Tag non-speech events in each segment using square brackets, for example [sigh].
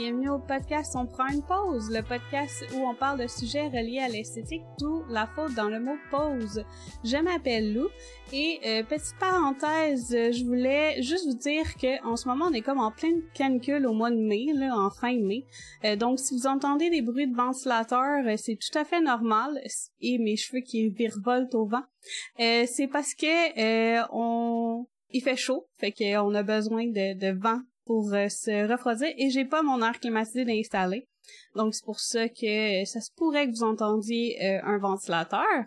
bienvenue au podcast On prend une pause, le podcast où on parle de sujets reliés à l'esthétique, d'où la faute dans le mot pause. Je m'appelle Lou et euh, petite parenthèse, je voulais juste vous dire que en ce moment on est comme en pleine canicule au mois de mai, en fin mai. Euh, donc si vous entendez des bruits de ventilateur, euh, c'est tout à fait normal et mes cheveux qui virevoltent au vent. c'est parce que on il fait chaud, fait qu'on a besoin de vent pour euh, se refroidir et j'ai pas mon air climatisé installé. Donc c'est pour ça que ça se pourrait que vous entendiez euh, un ventilateur.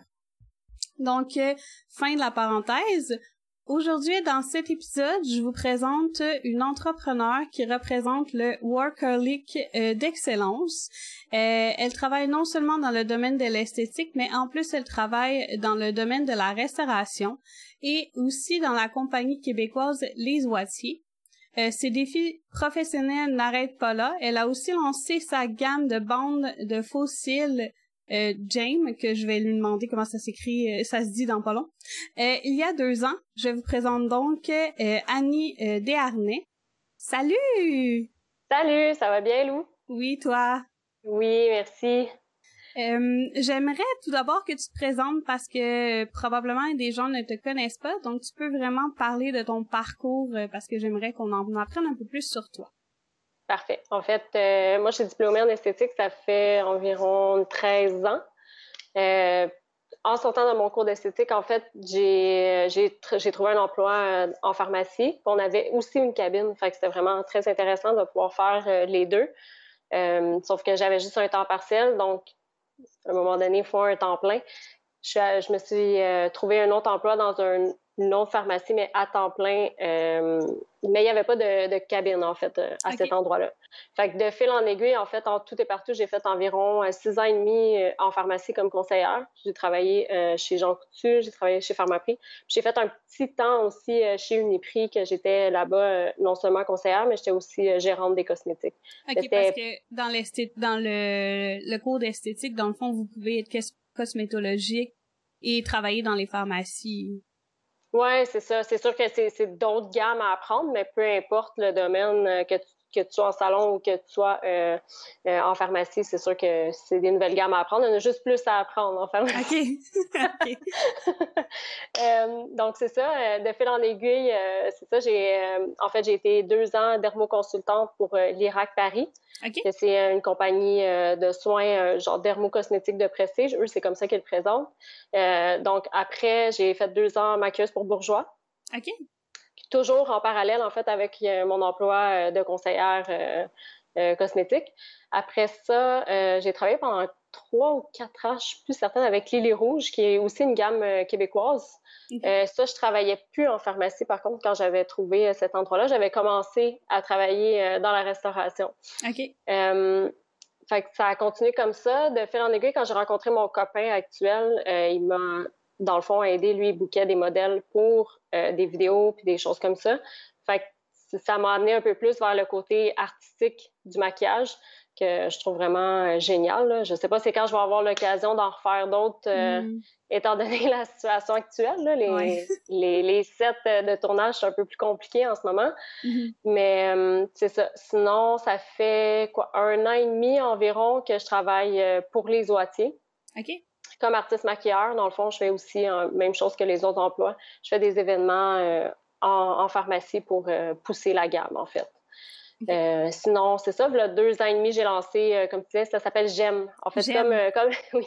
Donc euh, fin de la parenthèse. Aujourd'hui, dans cet épisode, je vous présente une entrepreneur qui représente le Workaholic d'excellence. elle travaille non seulement dans le domaine de l'esthétique, mais en plus, elle travaille dans le domaine de la restauration et aussi dans la compagnie québécoise Les Oitiers. Euh, ses défis professionnels n'arrêtent pas là. Elle a aussi lancé sa gamme de bandes de fossiles euh, James, que je vais lui demander comment ça s'écrit, euh, ça se dit dans pas long. Euh, il y a deux ans, je vous présente donc Annie Desharnais. Salut! Salut, ça va bien, Lou? Oui, toi? Oui, merci. Euh, j'aimerais tout d'abord que tu te présentes parce que probablement des gens ne te connaissent pas, donc tu peux vraiment parler de ton parcours euh, parce que j'aimerais qu'on en apprenne un peu plus sur toi. Parfait. En fait, euh, moi, je suis diplômée en esthétique, ça fait environ 13 ans. en sortant de mon cours d'esthétique, en fait, j'ai trouvé un emploi en pharmacie. On avait aussi une cabine, fait que c'était vraiment très intéressant de pouvoir faire les deux. sauf que j'avais juste un temps partiel, donc à un moment donné, il faut un temps plein. Je, me suis euh, trouvé un autre emploi dans une autre pharmacie, mais à temps plein. Euh, mais il n'y avait pas de, cabine, en fait, euh, à cet endroit-là. Fait que de fil en aiguille, en fait, en tout et partout, j'ai fait environ six ans et demi en pharmacie comme conseillère. J'ai travaillé chez Jean Coutu, j'ai travaillé chez Pharmaprix. J'ai fait un petit temps aussi chez Uniprix, que j'étais là-bas non seulement conseillère, mais j'étais aussi gérante des cosmétiques. OK, parce que dans, dans le, le cours d'esthétique, dans le fond, vous pouvez être cosmétologique et travailler dans les pharmacies. Oui, c'est ça. C'est sûr que c'est d'autres gammes à apprendre, mais peu importe le domaine euh, que tu, que tu sois en salon ou que tu sois euh, euh, en pharmacie, c'est sûr que c'est des nouvelles gammes à apprendre. On a juste plus à apprendre en pharmacie. OK. [laughs] [laughs] donc, c'est ça. De fil en aiguille, c'est ça. J'ai, en fait, j'ai été deux ans dermoconsultante pour l'IRAC Paris. C'est euh, une compagnie euh, de soins euh, genre dermocosmétique de prestige. Eux, c'est comme ça qu'ils le présentent. donc, après, j'ai fait deux ans maquilleuse pour Bourgeois. OK. Toujours en parallèle, en fait, avec mon emploi de conseillère cosmétique. Après ça, j'ai travaillé pendant trois ou quatre ans, je suis plus certaine, avec Lily Rouge, qui est aussi une gamme québécoise. Euh, ça, je travaillais plus en pharmacie, par contre, quand j'avais trouvé euh, cet endroit-là. J'avais commencé à travailler euh, dans la restauration. OK. fait que ça a continué comme ça. De fil en aiguille, quand j'ai rencontré mon copain actuel, il m'a, dans le fond, aidé. Lui, il bouquait des modèles pour des vidéos puis des choses comme ça. Fait que ça m'a amené un peu plus vers le côté artistique du maquillage que je trouve vraiment génial. Je ne sais pas c'est quand je vais avoir l'occasion d'en refaire d'autres mm étant donné [laughs] la situation actuelle, les, [laughs] les, les, sets de tournage sont un peu plus compliqués en ce moment. Mm-hmm. Mais euh, c'est ça. Sinon, ça fait quoi un an et demi environ que je travaille euh, pour les oitiers. OK. Comme artiste maquilleur, dans le fond, je fais aussi la même chose que les autres emplois. Je fais des événements euh, en, en, pharmacie pour pousser la gamme, en fait. Euh, sinon, c'est ça, deux ans et demi, j'ai lancé, euh, comme tu disais, ça s'appelle GEM. En fait, comme, euh, comme [laughs] oui,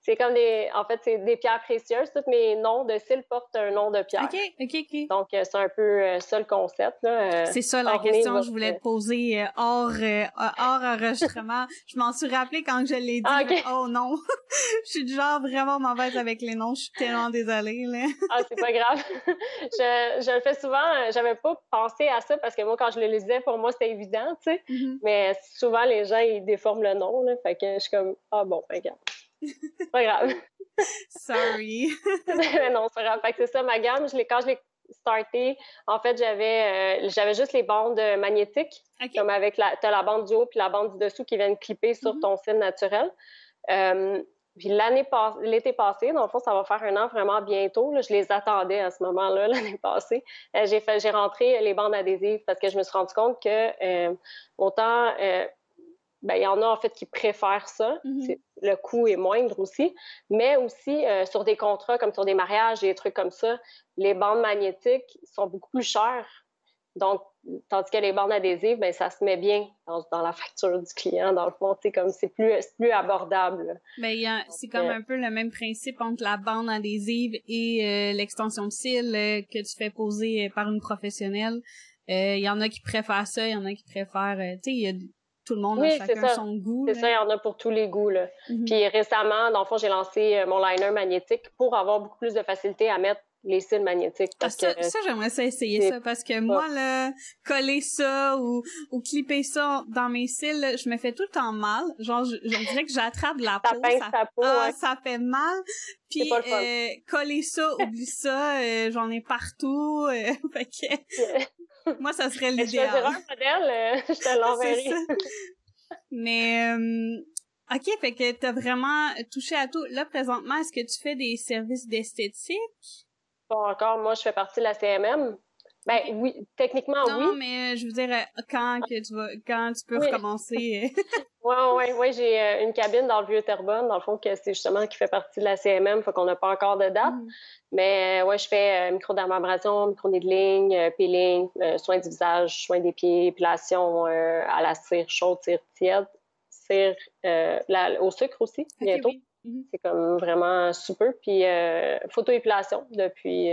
c'est comme des, en fait, c'est des pierres précieuses. Tous mes noms de cils portent un nom de pierre. OK, OK, OK. Donc, c'est un peu ça le concept, c'est ça la question que je voulais te poser hors, [laughs] hors enregistrement. je m'en suis rappelé quand je l'ai dit. Ah, oh non! [laughs] je suis du genre vraiment mauvaise avec les noms. Je suis tellement désolée, là. ah, c'est pas grave. je, je le fais souvent. J'avais pas pensé à ça parce que moi, quand je le lisais, pour moi, c'était évident, tu sais. Mm-hmm. Mais souvent, les gens, ils déforment le nom, là. Fait que je suis comme, ah bon, ben, regarde. pas grave. [laughs] Sorry. [laughs] non, c'est grave. Fait que c'est ça, ma gamme, je quand je l'ai starté, en fait, j'avais euh, j'avais juste les bandes magnétiques, comme avec la, as la bande du haut puis la bande du dessous qui viennent clipper sur mm-hmm. ton fil naturel. Euh, puis l'année passée, l'été passé, dans le fond, ça va faire un an vraiment bientôt. je les attendais à ce moment-là, [laughs] l'année passée. Euh, j'ai fait, j'ai rentré les bandes adhésives parce que je me suis rendu compte que euh, autant euh, ben, il y en a en fait qui préfèrent ça. Mhm. Le coût est moindre aussi. Mais aussi, sur des contrats comme sur des mariages et des trucs comme ça, les bandes magnétiques sont beaucoup plus chères. Donc, tandis que les bandes adhésives, ben, ça se met bien dans, la facture du client, dans le fond. comme c'est plus, plus abordable. Ben, c'est comme euh, un peu le même principe entre la bande adhésive et euh, l'extension de cils que tu fais poser par une professionnelle. Il y en a qui préfèrent ça, il y en a qui préfèrent... tu sais, il y a tout le monde a chacun son goût. C'est ça, il y en a pour tous les goûts. Là. Mhm. Puis récemment, dans le fond, j'ai lancé euh, mon liner magnétique pour avoir beaucoup plus de facilité à mettre les cils magnétiques. Ah, parce ça, que, ça j'aimerais ça essayer ça parce que moi, là, coller ça ou, ou clipper ça dans mes cils, je me fais tout le temps mal. Genre, je, dirais que j'attrape la peau. Ça, ta peau, ah, ça fait mal. Puis euh, coller ça, [laughs] oublie ça, euh, j'en ai partout. Euh, [laughs] fait que... Moi, ça serait l'idéal. Je un modèle, euh, [laughs] je te l'enverrai. Mais, euh, OK, fait que t'as vraiment touché à tout. Là, présentement, est-ce que tu fais des services d'esthétique? Pas encore. Moi, je fais partie de la CMM. Ben oui, techniquement oui. Non, mais euh, je veux dire quand que tu vas quand tu peux recommencer. oui, oui, oui, j'ai une cabine dans le vieux Terrebonne, dans le fond que c'est justement qui fait partie de la CMM, faut qu'on n'a pas encore de date. Mm. Mais euh, ouais, je fais euh, microdermabrasion, micro-needling, euh, peeling, soins du visage, soins des pieds, épilation à la cire chaude, cire tiède, cire au sucre aussi, bientôt. Mhm. C'est comme vraiment super. Puis photoépilation depuis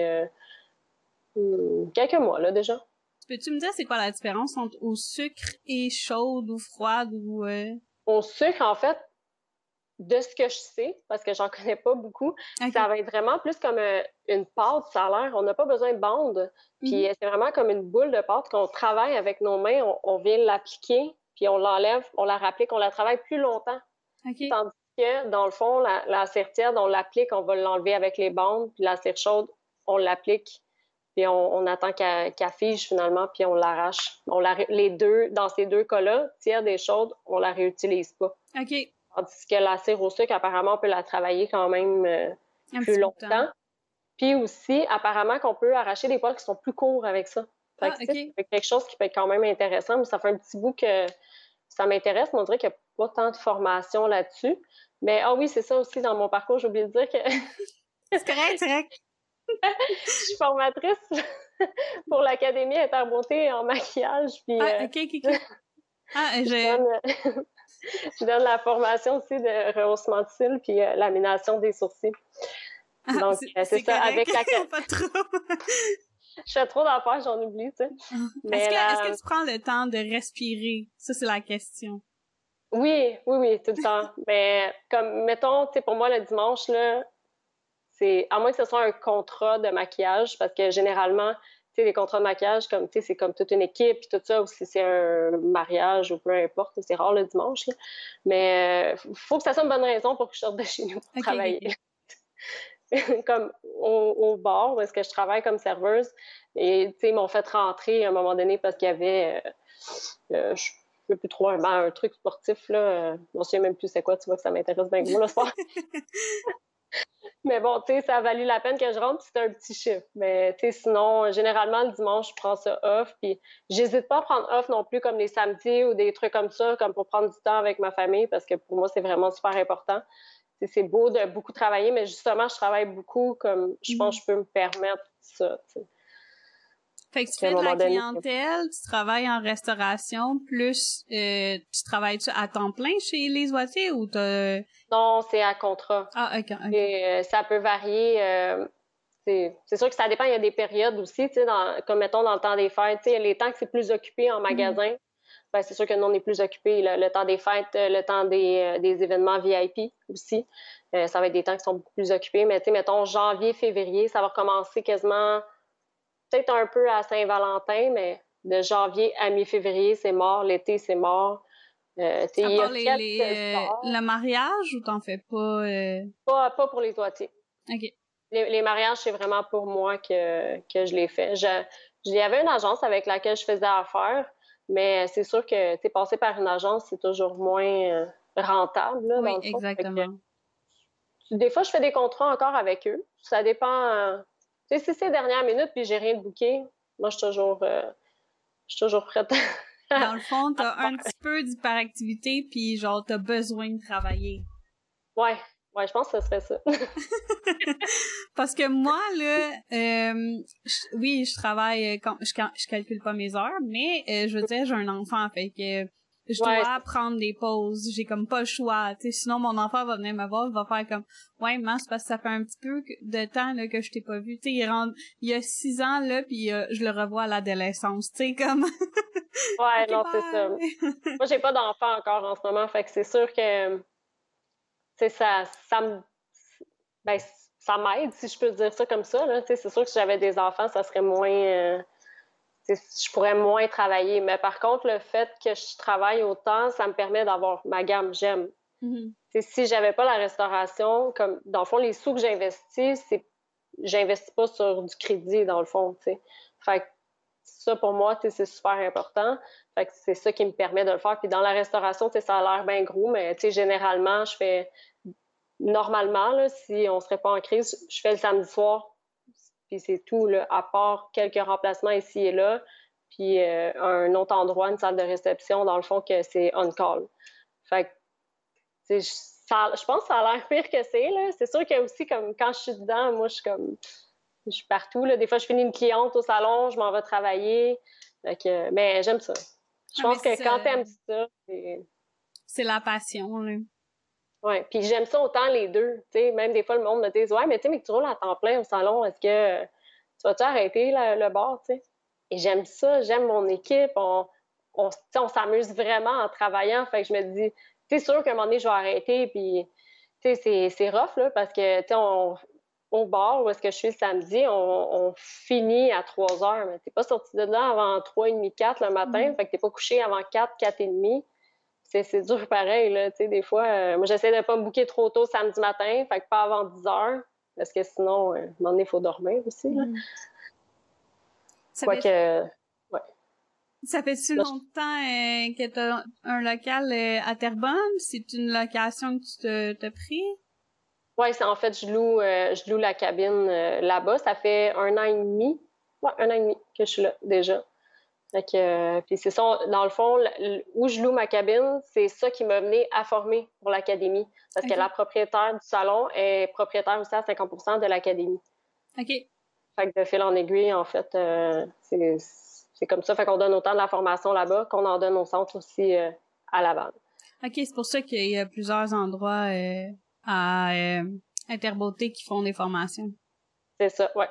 hmm, quelques mois là déjà. Peux-tu me dire c'est quoi la différence entre au sucre et chaude ou froide ou Au sucre, en fait, de ce que je sais, parce que j'en [laughs] connais pas beaucoup, ça va être vraiment plus comme euh, une pâte, ça a l'air. On n'a pas besoin de bande. Puis mhm. c'est vraiment comme une boule de pâte qu'on travaille avec nos mains. On, vient l'appliquer, puis on l'enlève, on la rapplique, on la travaille plus longtemps. Tandis que, dans le fond, la, la cire tiède, on l'applique, on va l'enlever avec les bandes, puis la cire chaude, on l'applique, puis on, attend qu'elle fige finalement, puis on l'arrache. On les deux, dans ces deux cas-là, tiède et chaude, on la réutilise pas. OK. Tandis que la cire au sucre, apparemment, on peut la travailler quand même euh, plus longtemps. Puis aussi, apparemment qu'on peut arracher des poils qui sont plus courts avec ça. Ah, c'est quelque chose qui peut être quand même intéressant, mais ça fait un petit bout que ça m'intéresse, mais on dirait qu'il n'y a pas tant de formation là-dessus. Mais ah oui, c'est ça aussi dans mon parcours, j'ai oublié de dire que. [laughs] c'est correct, correct. [laughs] je suis formatrice [laughs] pour l'Académie Interbeauté en maquillage. Puis, ah, ok, ok, ok. Ah, j'ai. je donne la formation aussi de rehaussement de cils puis euh, lamination des sourcils. Ah, Donc, euh, c'est ça, avec la... pas trop. [laughs] je fais trop d'affaires, j'en oublie, tu sais. Est-ce que, est que, tu prends le temps de respirer? Ça, c'est la question. Oui, oui, oui, tout le [laughs] temps. Mais comme, mettons, tu sais, pour moi, le dimanche, là, c'est, à moins que ce soit un contrat de maquillage, parce que généralement, sais, les contrats de maquillage, comme, tu sais, c'est comme toute une équipe, puis tout ça, ou si c'est un mariage ou peu importe, c'est rare le dimanche, Mais il euh, faut que ça soit une bonne raison pour que je sorte de chez nous pour travailler. [laughs] [laughs] comme au, bar, où est-ce que je travaille comme serveuse, et, tu sais, ils m'ont fait rentrer à un moment donné parce qu'il y avait, euh, euh, je ne sais plus trop, un, un truc sportif, là, je ne sais même plus c'est quoi, tu vois que ça m'intéresse bien gros, le sport. [laughs] [laughs] Mais bon, tu sais, ça a valu la peine que je rentre, c'était un petit chiffre. Mais tu sais, sinon, généralement, le dimanche, je prends ça off. Puis j'hésite pas à prendre off non plus comme les samedis ou des trucs comme ça, comme pour prendre du temps avec ma famille, parce que pour moi, c'est vraiment super important. C'est beau de beaucoup travailler, mais justement, je travaille beaucoup, comme je pense que je peux me permettre ça. Fait que tu fais de la clientèle, tu travailles en restauration, plus euh, tu travailles -tu à temps plein chez les oitiers ou t'as... Non, c'est à contrat. Ah, OK. Et, euh, ça peut varier. Euh, c'est sûr que ça dépend. Il y a des périodes aussi, tu sais, comme mettons dans le temps des fêtes. Tu sais, les temps que c'est plus occupé en mhm. magasin, ben, c'est sûr que nous, on est plus occupé. Le, temps des fêtes, le temps des, des événements VIP aussi. ça va être des temps qui sont beaucoup plus occupés. Mais tu sais, mettons janvier, février, ça va recommencer quasiment peut-être un peu à Saint-Valentin, mais de janvier à mi-février, c'est mort. L'été, c'est mort. Euh, à part les, euh, le mariage ou t'en fais pas, euh? pas? Pas pour les toitiers. OK. Les, mariages, c'est vraiment pour moi que, que je les fais. Je, il y avait une agence avec laquelle je faisais affaire, mais c'est sûr que tu passer par une agence, c'est toujours moins euh, rentable. Là, oui, exactement. des fois, je fais des contrats encore avec eux. Ça dépend si c'est dernière minute puis j'ai rien de booké, moi, je suis toujours, euh, je suis toujours prête Dans le fond, t'as [laughs] un petit peu d'hyperactivité, puis genre, t'as besoin de travailler. Ouais, ouais, je pense que ce serait ça. [laughs] Parce que moi, là, euh, oui, je travaille, quand, je, je calcule pas mes heures, mais euh, je veux dire, j'ai un enfant, fait que je dois prendre des pauses. J'ai comme pas le choix. sais sinon, mon enfant va venir me voir, il va faire comme Ouais, maman, c'est parce que ça fait un petit peu de temps là, que je t'ai pas vu. sais il rentre il y a six ans, là, puis euh, je le revois à l'adolescence. Tu sais, comme [laughs] Ouais, non, c'est ça. Moi, j'ai pas d'enfant encore en ce moment, fait que c'est sûr que ça, ça me ben, ça m'aide, si je peux dire ça comme ça. Là. C'est sûr que si j'avais des enfants, ça serait moins. Euh, je pourrais moins travailler. Mais par contre, le fait que je travaille autant, ça me permet d'avoir ma gamme j'aime. Mm-hmm. Si j'avais pas la restauration, comme dans le fond, les sous que j'investis, c'est j'investis pas sur du crédit, dans le fond. Fait que ça, pour moi, c'est super important. Fait que c'est ça qui me permet de le faire. Puis dans la restauration, ça a l'air bien gros, mais généralement, je fais normalement, là, si on serait pas en crise, je fais le samedi soir puis c'est tout, là, à part quelques remplacements ici et là, puis euh, un autre endroit, une salle de réception, dans le fond, que c'est on-call. Fait que, je pense que ça a l'air pire que c'est, là. C'est sûr que aussi, comme quand je suis dedans, moi, je suis comme, je suis partout, là. Des fois, je finis une cliente au salon, je m'en vais travailler. Fait mais j'aime ça. Je ah, pense que quand t'aimes ça, c'est... C'est la passion, là. Oui, puis j'aime ça autant les deux. sais, même des fois, le monde me dit Ouais, mais tu sais, mais que tu roules à temps plein au salon, est-ce que tu vas-tu arrêter le bar? sais? Et j'aime ça, j'aime mon équipe. On, on, on s'amuse vraiment en travaillant. Fait que je me dis C'est sûr qu'à un moment donné, je vais arrêter. Puis, tu sais, c'est rough, là, parce que, tu sais, au bar où est-ce que je suis le samedi, on, on finit à 3 heures. Mais t'es pas sorti de là avant 3h30, 4 le matin. Mm-hmm. Fait que t'es pas couché avant 4, 4h30 c'est dur pareil, là, tu sais, des fois. Euh, moi, j'essaie de pas me bouquer trop tôt samedi matin, fait que pas avant 10 heures, parce que sinon, euh, à un moment donné, il faut dormir aussi, là. Mm. Quoi que... Ouais. Ça fait-tu longtemps euh, que tu as un local à Terrebonne? C'est une location que tu t'as pris? Oui, en fait, je loue, je loue la cabine là-bas. Ça fait un an et demi. Ouais, un an et demi que je suis là, déjà. Fait que, euh, puis c'est ça, dans le fond, où je loue ma cabine, c'est ça qui m'a mené à former pour l'académie. Parce que la propriétaire du salon est propriétaire aussi à 50% de l'académie. OK. Fait que de fil en aiguille, en fait, euh, c'est comme ça. Fait qu'on donne autant de la formation là-bas qu'on en donne au centre aussi euh, à Laval. OK, c'est pour ça qu'il y a plusieurs endroits à Interbeauté qui font des formations. C'est ça, ouais.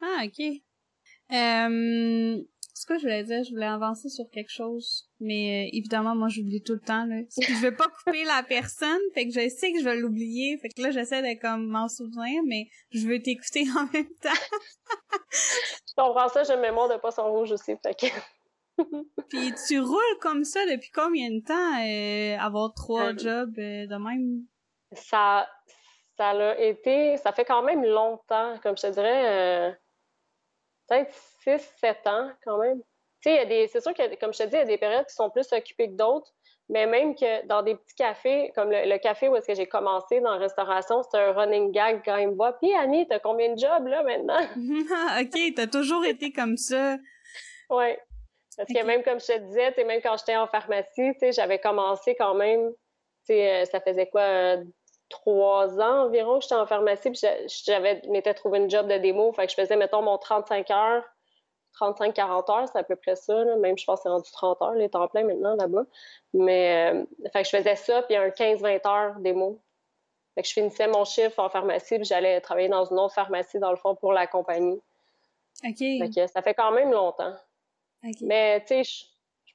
Ah, OK. Euh, ce que je voulais dire, je voulais avancer sur quelque chose, mais euh, évidemment, moi, j'oublie tout le temps, là. Je veux pas couper la personne, fait que je sais que je vais l'oublier, fait que là, j'essaie de comme m'en souvenir, mais je veux t'écouter en même temps. je comprends ça, j'ai mémoire de poisson rouge aussi, fait que... [laughs] Puis tu roules comme ça depuis combien de temps, euh, avoir trois euh, jobs de même? Ça, ça l'a été, ça fait quand même longtemps, comme je te dirais, peut-être 6-7 ans quand même. Tu sais, c'est sûr que, comme je te dis, il y a des périodes qui sont plus occupées que d'autres, mais même que dans des petits cafés, comme le, café où est-ce que j'ai commencé dans la restauration, c'était un running gag quand il me voit. Puis Annie, t'as combien de jobs là maintenant? [laughs] OK, t'as toujours été comme ça. Oui. Parce que même comme je te disais, même quand j'étais en pharmacie, j'avais commencé quand même, euh, ça faisait quoi, euh, trois ans environ que j'étais en pharmacie, puis j'avais m'étais trouvé une job de démo, fait que je faisais, mettons, mon 35 heures 35-40 heures, c'est à peu près ça. Même, je pense que c'est rendu 30 heures, les temps pleins maintenant là-bas. Mais, euh, fait que je faisais ça, puis un 15-20 heures démo. Fait que je finissais mon chiffre en pharmacie, puis j'allais travailler dans une autre pharmacie, dans le fond, pour la compagnie. OK. Fait que ça fait quand même longtemps. Mais, tu sais, je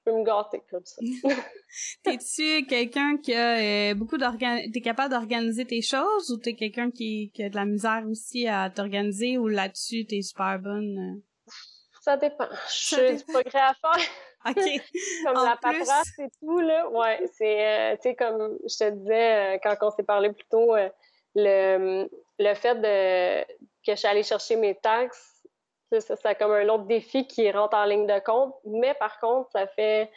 peux me gâter comme ça. [laughs] T'es-tu quelqu'un qui a euh, beaucoup d'organiser... T'es capable d'organiser tes choses ou t'es quelqu'un qui, qui, a de la misère aussi à t'organiser ou là-dessus t'es super bonne? Euh? Ça dépend. Je suis du progrès à faire. [laughs] OK. [laughs] comme la paperasse et tout, là. Ouais, c'est, euh, tu sais, comme je te disais euh, quand on s'est parlé plus tôt, le, le fait de, que je suis allée chercher mes taxes, ça, c'est comme un autre défi qui rentre en ligne de compte. Mais par contre, ça fait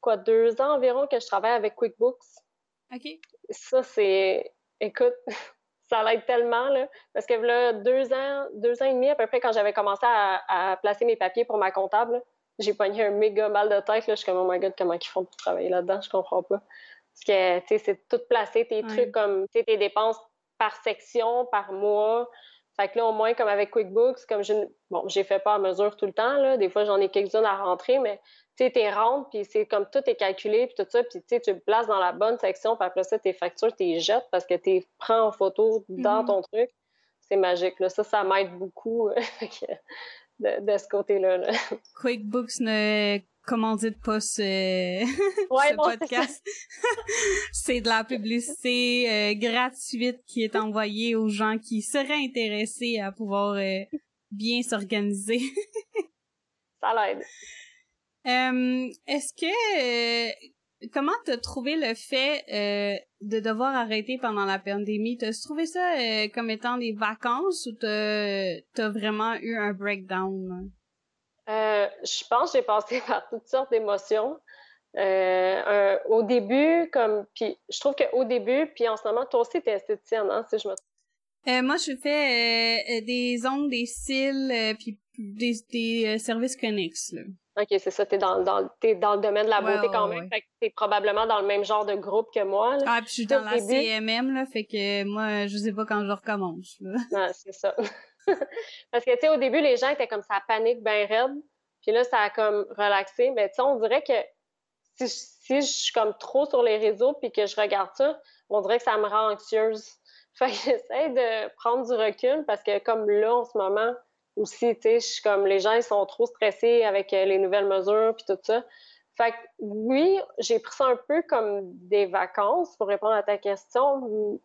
quoi, deux ans environ que je travaille avec QuickBooks. OK. Ça, c'est. Écoute, [laughs] ça l'aide tellement, là. Parce que là, deux ans, deux ans et demi à peu près, quand j'avais commencé à, placer mes papiers pour ma comptable, j'ai pogné un méga mal de tête. Là. Je suis comme, oh my god, comment ils font pour travailler là-dedans? Je comprends pas. Parce que, tu sais, c'est tout placé, tes trucs comme, tu sais, tes dépenses par section, par mois. Fait que là, au moins, comme avec QuickBooks, comme je, bon, j'ai fait pas à mesure tout le temps, là. Des fois, j'en ai quelques-unes à rentrer, mais tu sais, t'es rentres, puis c'est comme tout est calculé, puis tout ça, puis tu le places dans la bonne section, puis après ça, tes factures, tu les jettes parce que tu prends en photo dans mm-hmm. ton truc. C'est magique, là. Ça, ça m'aide beaucoup [laughs] de, de, ce côté-là. Là. [laughs] QuickBooks ne commandite pas ce, [laughs] ce podcast. [laughs] c'est de la publicité euh, gratuite qui est envoyée aux gens qui seraient intéressés à pouvoir euh, bien s'organiser. Ça l'aide. Euh, est-ce que comment t'as trouvé le fait de devoir arrêter pendant la pandémie T'as trouvé ça comme étant des vacances ou t'as as vraiment eu un breakdown? Euh, je pense que j'ai passé [laughs] par toutes sortes d'émotions. Euh, au début, comme, puis je trouve qu'au début, puis en ce moment, toi aussi, t'es esthéticienne, hein, si je me euh, moi, je fais des ongles, des cils, puis des, des services connexes. Là. OK, c'est ça. T'es dans, dans, es dans le domaine de la beauté quand même. Fait que t'es probablement dans le même genre de groupe que moi. Ah, puis je suis dans la CMM, là. Fait que moi, je sais pas quand je recommence, là. Ah, c'est ça. [laughs] Parce que, tu sais, au début, les gens étaient comme ça, panique bien raide. Puis là, ça a comme relaxé. Mais tu sais, on dirait que si, si, je suis comme trop sur les réseaux puis que je regarde ça, on dirait que ça me rend anxieuse. [laughs] Fait que j'essaie de prendre du recul parce que comme là, en ce moment, aussi, tu sais, je suis comme les gens, ils sont trop stressés avec euh, les nouvelles mesures puis tout ça. Fait que oui, j'ai pris ça un peu comme des vacances pour répondre à ta question,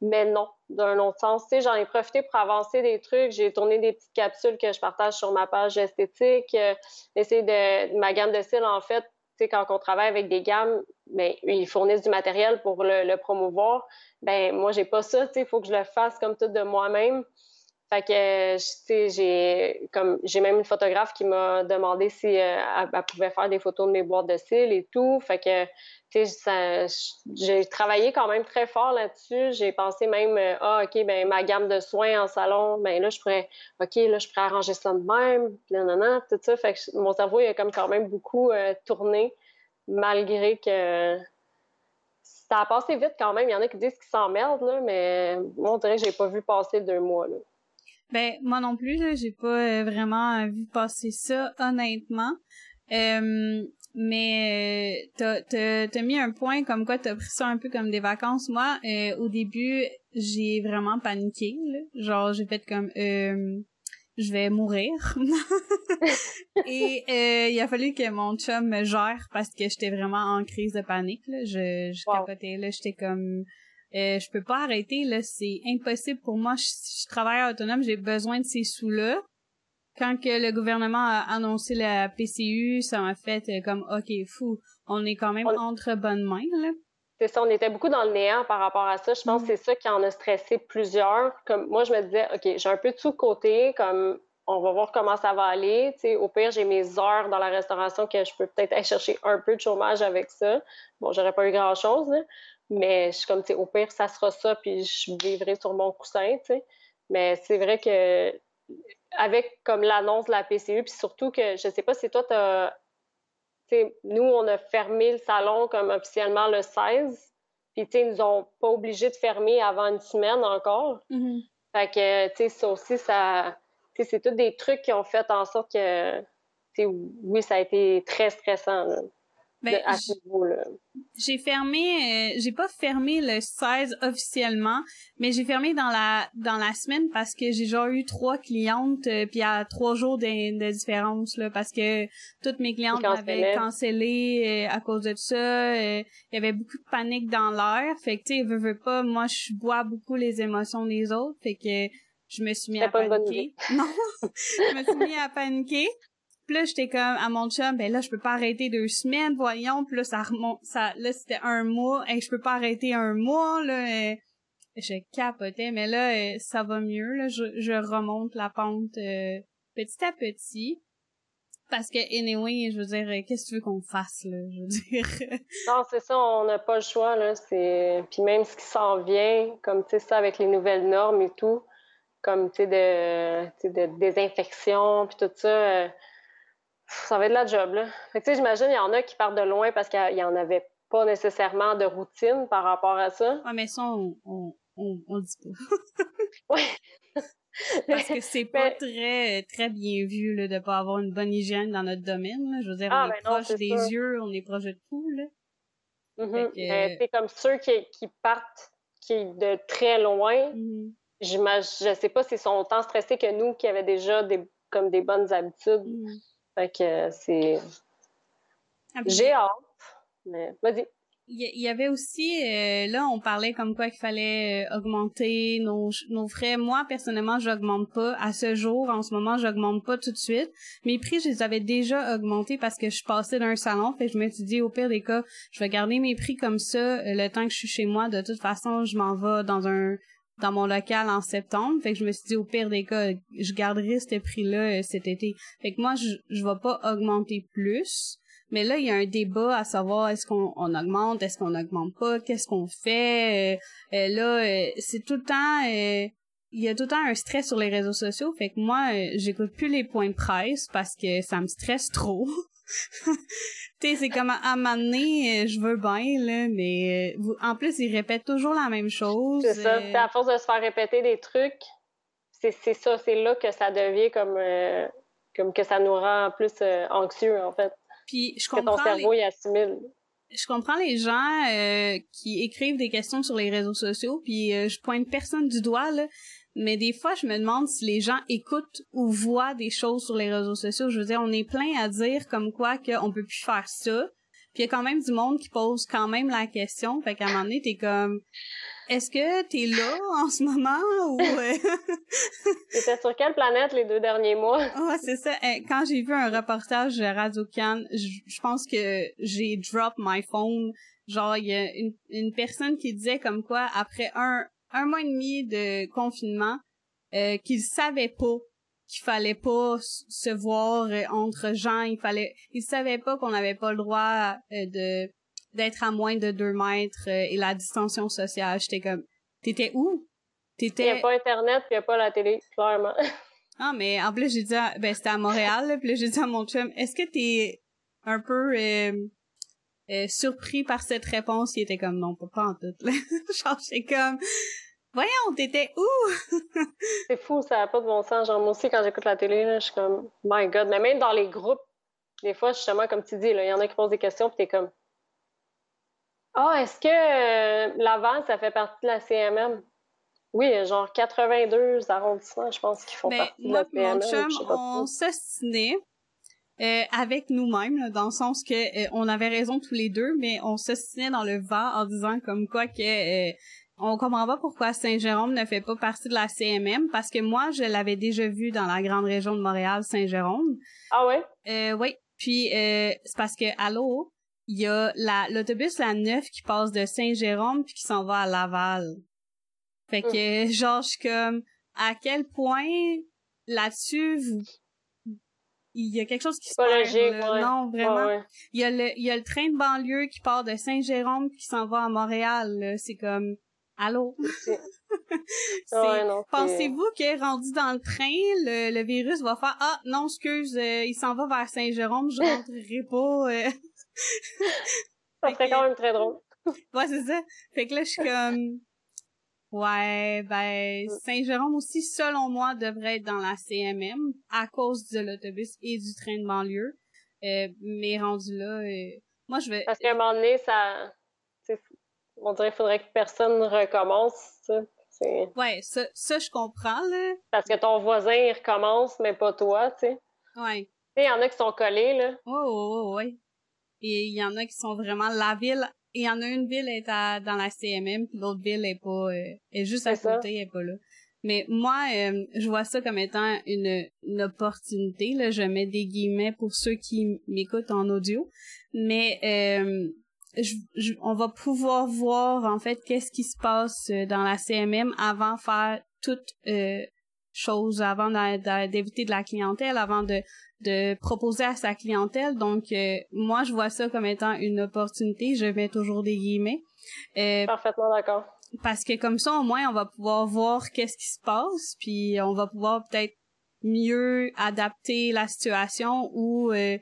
mais non, d'un autre sens. Tu sais, j'en ai profité pour avancer des trucs. J'ai tourné des petites capsules que je partage sur ma page esthétique. Euh, essayer de, ma gamme de cils, en fait, tu sais, quand on travaille avec des gammes, ben, ils fournissent du matériel pour le, promouvoir. Ben, moi, j'ai pas ça, tu sais, il faut que je le fasse comme tout de moi-même. Fait que, tu sais, j'ai comme j'ai même une photographe qui m'a demandé si euh, elle, pouvait faire des photos de mes boîtes de cils et tout. Fait que, tu sais, j'ai travaillé quand même très fort là-dessus. J'ai pensé même, euh, ah, OK, ben ma gamme de soins en salon, ben là, je pourrais, OK, là, je pourrais arranger ça de même, tout ça. Fait que mon cerveau, il a comme quand même beaucoup euh, tourné, malgré que ça a passé vite quand même. Il y en a qui disent qu'ils s'emmerdent, là, mais moi, on dirait que j'ai pas vu passer deux mois, là. Ben moi non plus, là, j'ai pas euh, vraiment vu passer ça, honnêtement. Euh, mais t'as t'as mis un point comme quoi t'as pris ça un peu comme des vacances. Moi, euh, au début, j'ai vraiment paniqué. Là. Genre j'ai fait comme je vais mourir. [laughs] Et il a fallu que mon chum me gère parce que j'étais vraiment en crise de panique. Là. Je, je capotais là, j'étais comme euh, je peux pas arrêter là, c'est impossible pour moi. Je, je travaille autonome, j'ai besoin de ces sous-là. Quand que le gouvernement a annoncé la PCU, ça m'a fait euh, comme OK, fou, on est quand même entre bonnes mains là. C'est ça, on était beaucoup dans le néant par rapport à ça. Je pense que mm. c'est ça qui en a stressé plusieurs. Comme moi, je me disais, OK, j'ai un peu de sous-côté, comme on va voir comment ça va aller. au pire, j'ai mes heures dans la restauration que je peux peut-être aller chercher un peu de chômage avec ça. Bon, j'aurais pas eu grand-chose, mais je suis comme, tu sais, au pire, ça sera ça, puis je vivrai sur mon coussin, tu sais. Mais c'est vrai que avec comme l'annonce de la PCU, puis surtout que je sais pas si toi, t'as. sais, nous, on a fermé le salon comme officiellement le 16, puis tu sais, ils nous ont pas obligés de fermer avant une semaine encore. Mm-hmm. Fait que, tu sais, ça aussi, ça. Tu sais, c'est tous des trucs qui ont fait en sorte que, tu sais, oui, ça a été très stressant. Là. Ben, j'ai fermé, euh, j'ai pas fermé le 16 officiellement, mais j'ai fermé dans la dans la semaine parce que j'ai genre eu trois clientes euh, puis à trois jours de, de, différence là parce que toutes mes clientes m'avaient cancellé euh, à cause de ça. Il y avait beaucoup de panique dans l'air, fait que tu sais, veux, veux pas, moi je bois beaucoup les émotions des autres, fait que je me suis mis à paniquer. [laughs] Non, je me suis mis à paniquer. Puis là, j'étais comme à mon chum, ben là, je peux pas arrêter deux semaines, voyons. Puis là, ça remonte, ça, là, c'était un mois. et je peux pas arrêter un mois, là. je capotais, mais là, euh, ça va mieux, là. Je, remonte la pente euh, petit à petit. Parce que, anyway, je veux dire, euh, qu'est-ce que tu veux qu'on fasse, là? Je veux dire? [laughs] non, c'est ça, on n'a pas le choix, là. Puis même ce qui s'en vient, comme, tu sais, ça, avec les nouvelles normes et tout, comme, tu sais, de, de désinfection, puis tout ça ça va être de la job, là. Fait que, tu sais, j'imagine, il y en a qui partent de loin parce qu'il y en avait pas nécessairement de routine par rapport à ça. Ouais, mais ça, on, on, on, dit pas. [laughs] ouais. Parce que c'est pas très très bien vu là, de pas avoir une bonne hygiène dans notre domaine. Là. Je veux dire, ah, on est proche des yeux, on est proche de tout. Là. Mm-hmm. c'est comme ceux qui, qui partent qui de très loin. Mm Je sais pas s'ils sont autant stressés que nous qui avaient déjà des comme des bonnes habitudes. Mm-hmm. Fait que c'est. Ah, J'ai hâte. Mais vas-y. Il y avait aussi, euh, là, on parlait comme quoi qu'il fallait euh, augmenter nos, nos frais. Moi, personnellement, j'augmente pas. À ce jour, en ce moment, j'augmente pas tout de suite. Mes prix, je les avais déjà augmentés parce que je passais d'un salon. Fait que je me suis dit, au pire des cas, je vais garder mes prix comme ça euh, le temps que je suis chez moi. De toute façon, je m'en vais dans un dans mon local en septembre. Fait que je me suis dit, au pire des cas, je garderai ce prix-là cet été. Fait que moi, je, je vais pas augmenter plus. Mais là, il y a un débat à savoir est-ce qu'on augmente, est-ce qu'on augmente pas, qu'est-ce qu'on fait. Euh, euh, là, euh, c'est tout le temps il y a tout le temps un stress sur les réseaux sociaux, fait que moi, j'écoute plus les points de presse parce que ça me stresse trop. [laughs] [laughs] tu sais, c'est comme à, m'amener, je veux bien, là, mais en plus, ils répètent toujours la même chose. C'est ça, à force de se faire répéter des trucs, c'est ça, c'est là que ça devient comme, comme que ça nous rend plus anxieux, en fait. Puis je comprends. Je comprends les gens euh, qui écrivent des questions sur les réseaux sociaux, puis euh, je pointe personne du doigt là, mais des fois je me demande si les gens écoutent ou voient des choses sur les réseaux sociaux. Je veux dire, on est plein à dire comme quoi qu'on peut plus faire ça. Puis il y a quand même du monde qui pose quand même la question. Fait qu'à un moment donné, t'es comme est-ce que t'es là en ce moment ou [laughs] euh? [laughs] T'étais sur quelle planète les deux derniers mois? [laughs] Ah, c'est ça. Eh, quand j'ai vu un reportage de Radio Can, je pense que j'ai drop my phone. Genre, il y a une, une, personne qui disait comme quoi après un un mois et demi de confinement, euh, qu'il savait pas qu'il fallait pas se voir euh, entre gens, il fallait, il savait pas qu'on n'avait pas le droit euh, de d'être à moins de deux mètres euh, et la distanciation sociale. J'étais comme, t'étais où? T'étais... Il n'y a pas Internet, puis il n'y a pas la télé, clairement. [laughs] ah, mais en plus, j'ai dit, ben, c'était à Montréal, puis là, j'ai dit à mon chum, est-ce que t'es un peu euh, euh, surpris par cette réponse? Il était comme, non, pas, pas en tout, là. [laughs] Genre, j'étais comme, voyons, t'étais où? [laughs] c'est fou, ça n'a pas de bon sens. Genre, moi aussi, quand j'écoute la télé, là, je suis comme, my God. Mais même dans les groupes, des fois, justement, comme tu dis, il y en a qui posent des questions, puis t'es comme, ah, est-ce que euh, Laval, ça fait partie de la CMM? Oui, genre 82 arrondissements, je pense, qui font partie de la CMM. Mon chum, on s'ostinait euh, avec nous-mêmes, dans le sens que euh, on avait raison tous les deux, mais on s'ostinait dans le vent en disant comme quoi que on comprend pas pourquoi Saint-Jérôme ne fait pas partie de la CMM, parce que moi, je l'avais déjà vu dans la grande région de Montréal, Saint-Jérôme. Ah ouais? Euh, oui. Puis c'est parce que allô, il y a la l'autobus la 9 qui passe de Saint-Jérôme puis qui s'en va à Laval. Fait que mm. genre je suis comme à quel point là-dessus vous il y a quelque chose qui se passe. Non, vraiment. Il y a le il y a le train de banlieue qui part de Saint-Jérôme qui s'en va à Montréal, c'est comme allô? [laughs] Pensez-vous que rendu dans le train, le, le virus va faire ah non excuse, euh, il s'en va vers Saint-Jérôme, je rentrerai pas. Euh. [laughs] ça serait quand même très drôle. ouais, c'est ça. Fait que là, je suis comme... Ouais, ben, mm. Saint-Jérôme aussi, selon moi, devrait être dans la CMM à cause de l'autobus et du train de banlieue. Euh, mais rendu là, euh, moi, je vais... Parce qu'à un moment donné, ça... On dirait qu'il faudrait que personne recommence, ça. Ouais, ça, ça, je comprends, là. Parce que ton voisin, il recommence, mais pas toi, tu sais. Ouais. Tu sais, il y en a qui sont collés, là. Oh, oh, oh, ouais. Et il y en a qui sont vraiment la ville. Il y en a une ville est dans la CMM, puis l'autre ville est pas euh, est juste à côté, elle est pas là. Mais moi, euh, je vois ça comme étant une, une opportunité. Là, je mets des guillemets pour ceux qui m'écoutent en audio. Mais euh, je, on va pouvoir voir en fait qu'est-ce qui se passe dans la CMM avant de faire toute euh, chose, avant d'éviter de la clientèle, avant de de proposer à sa clientèle. Donc, euh, moi, je vois ça comme étant une opportunité. Je mets toujours des guillemets. Euh, Parfaitement d'accord. Parce que comme ça, au moins, on va pouvoir voir qu'est-ce qui se passe, puis on va pouvoir peut-être mieux adapter la situation ou euh,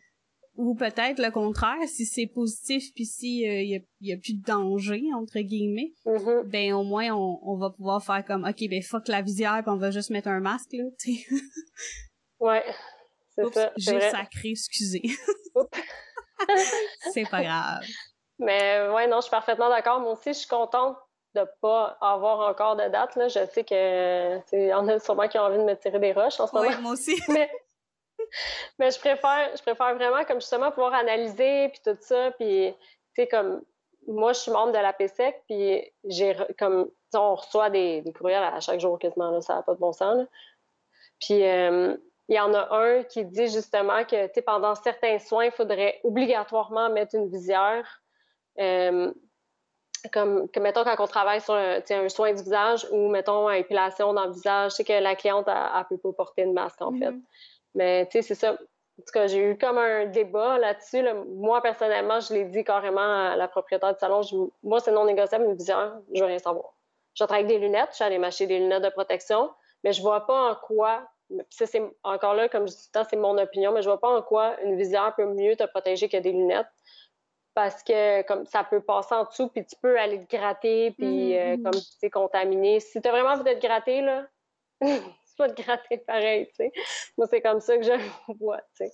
ou peut-être le contraire si c'est positif puis si il y, a, y, a, plus de danger entre guillemets mm-hmm. ben au moins on, on va pouvoir faire comme ok ben fuck la visière puis on va juste mettre un masque là tu [laughs] ouais c'est ça j'ai sacré excusez [laughs] [laughs] c'est pas grave mais ouais non je suis parfaitement d'accord moi aussi je suis contente de pas avoir encore de date. Là. Je sais que il y en a sûrement qui ont envie de me tirer des roches en ce moment. moi aussi. [laughs] mais, mais je préfère je préfère vraiment comme justement pouvoir analyser puis tout ça. Puis tu sais, comme moi, je suis membre de la PSEC, puis j'ai comme on reçoit des, des, courriels à chaque jour quasiment, là, ça n'a pas de bon sens. Là. Puis euh, il y en a un qui dit justement que pendant certains soins, il faudrait obligatoirement mettre une visière. Euh, comme, que, mettons, quand on travaille sur un, un, soin du visage ou, mettons, une épilation dans le visage, sais que la cliente, elle, ne peut pas porter de masque, en fait. Mm-hmm. Mais, tu sais, c'est ça. En tout cas, j'ai eu comme un débat là-dessus. Moi, personnellement, je l'ai dit carrément à la propriétaire du salon. moi, c'est non négociable, une visière, je veux rien savoir. Je travaille avec des lunettes, je suis allée m'acheter des lunettes de protection, mais je vois pas en quoi, ça, c'est encore là, comme je dis tout le temps, c'est mon opinion, mais je vois pas en quoi une visière peut mieux te protéger que des lunettes parce que comme ça peut passer en dessous, puis tu peux aller te gratter, puis euh, mm-hmm. comme tu sais, contaminer. Si tu as vraiment envie de te gratter, là, [laughs] tu vas te gratter pareil, tu sais. Moi, c'est comme ça que je [laughs] vois, tu sais.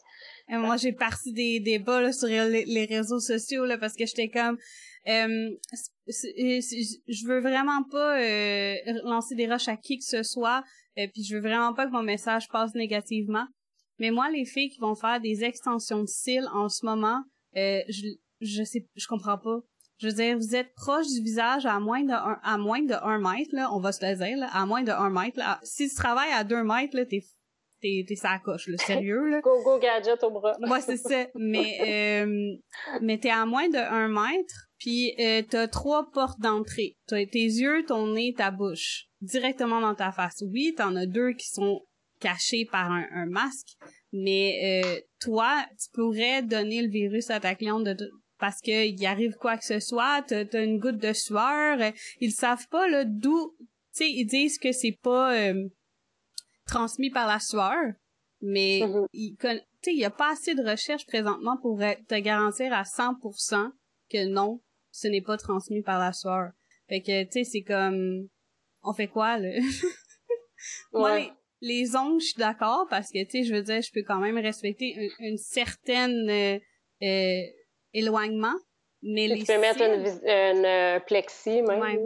moi, j'ai parti des débats là, sur les, réseaux sociaux là, parce que j'étais comme... Euh, je veux vraiment pas euh, lancer des roches à qui que ce soit, puis je veux vraiment pas que mon message passe négativement. Mais moi, les filles qui vont faire des extensions de cils en ce moment, je, je sais, je comprends pas. Je veux dire, vous êtes proche du visage à moins de un, à moins de un mètre, là, on va se le dire, là, à moins de un mètre, là. Si tu travailles à deux mètres, là, t'es, t'es, t'es sa coche, là, sérieux, là. [laughs] go, go, gadget au bras. Moi, c'est ça. Mais, [laughs] euh, mais t'es à moins de un mètre, puis euh, t'as trois portes d'entrée. T'as tes yeux, ton nez, ta bouche. Directement dans ta face. Oui, t'en as deux qui sont cachés par un, un masque, mais euh, toi, tu pourrais donner le virus à ta cliente de, parce qu'il arrive quoi que ce soit, t'as as une goutte de sueur, euh, ils savent pas là d'où, tu sais, ils disent que c'est pas euh, transmis par la sueur, mais Mm-hmm. il tu sais, il y a pas assez de recherches présentement pour te garantir à 100% que non, ce n'est pas transmis par la sueur. Fait que tu sais, c'est comme on fait quoi là? [laughs] Moi, Ouais. les, les ongles, je suis d'accord parce que tu sais, je veux dire, je peux quand même respecter une, une certaine euh, euh, éloignement, mais Tu les peux mettre cils, une, vis- une, euh, plexi, même. Ouais.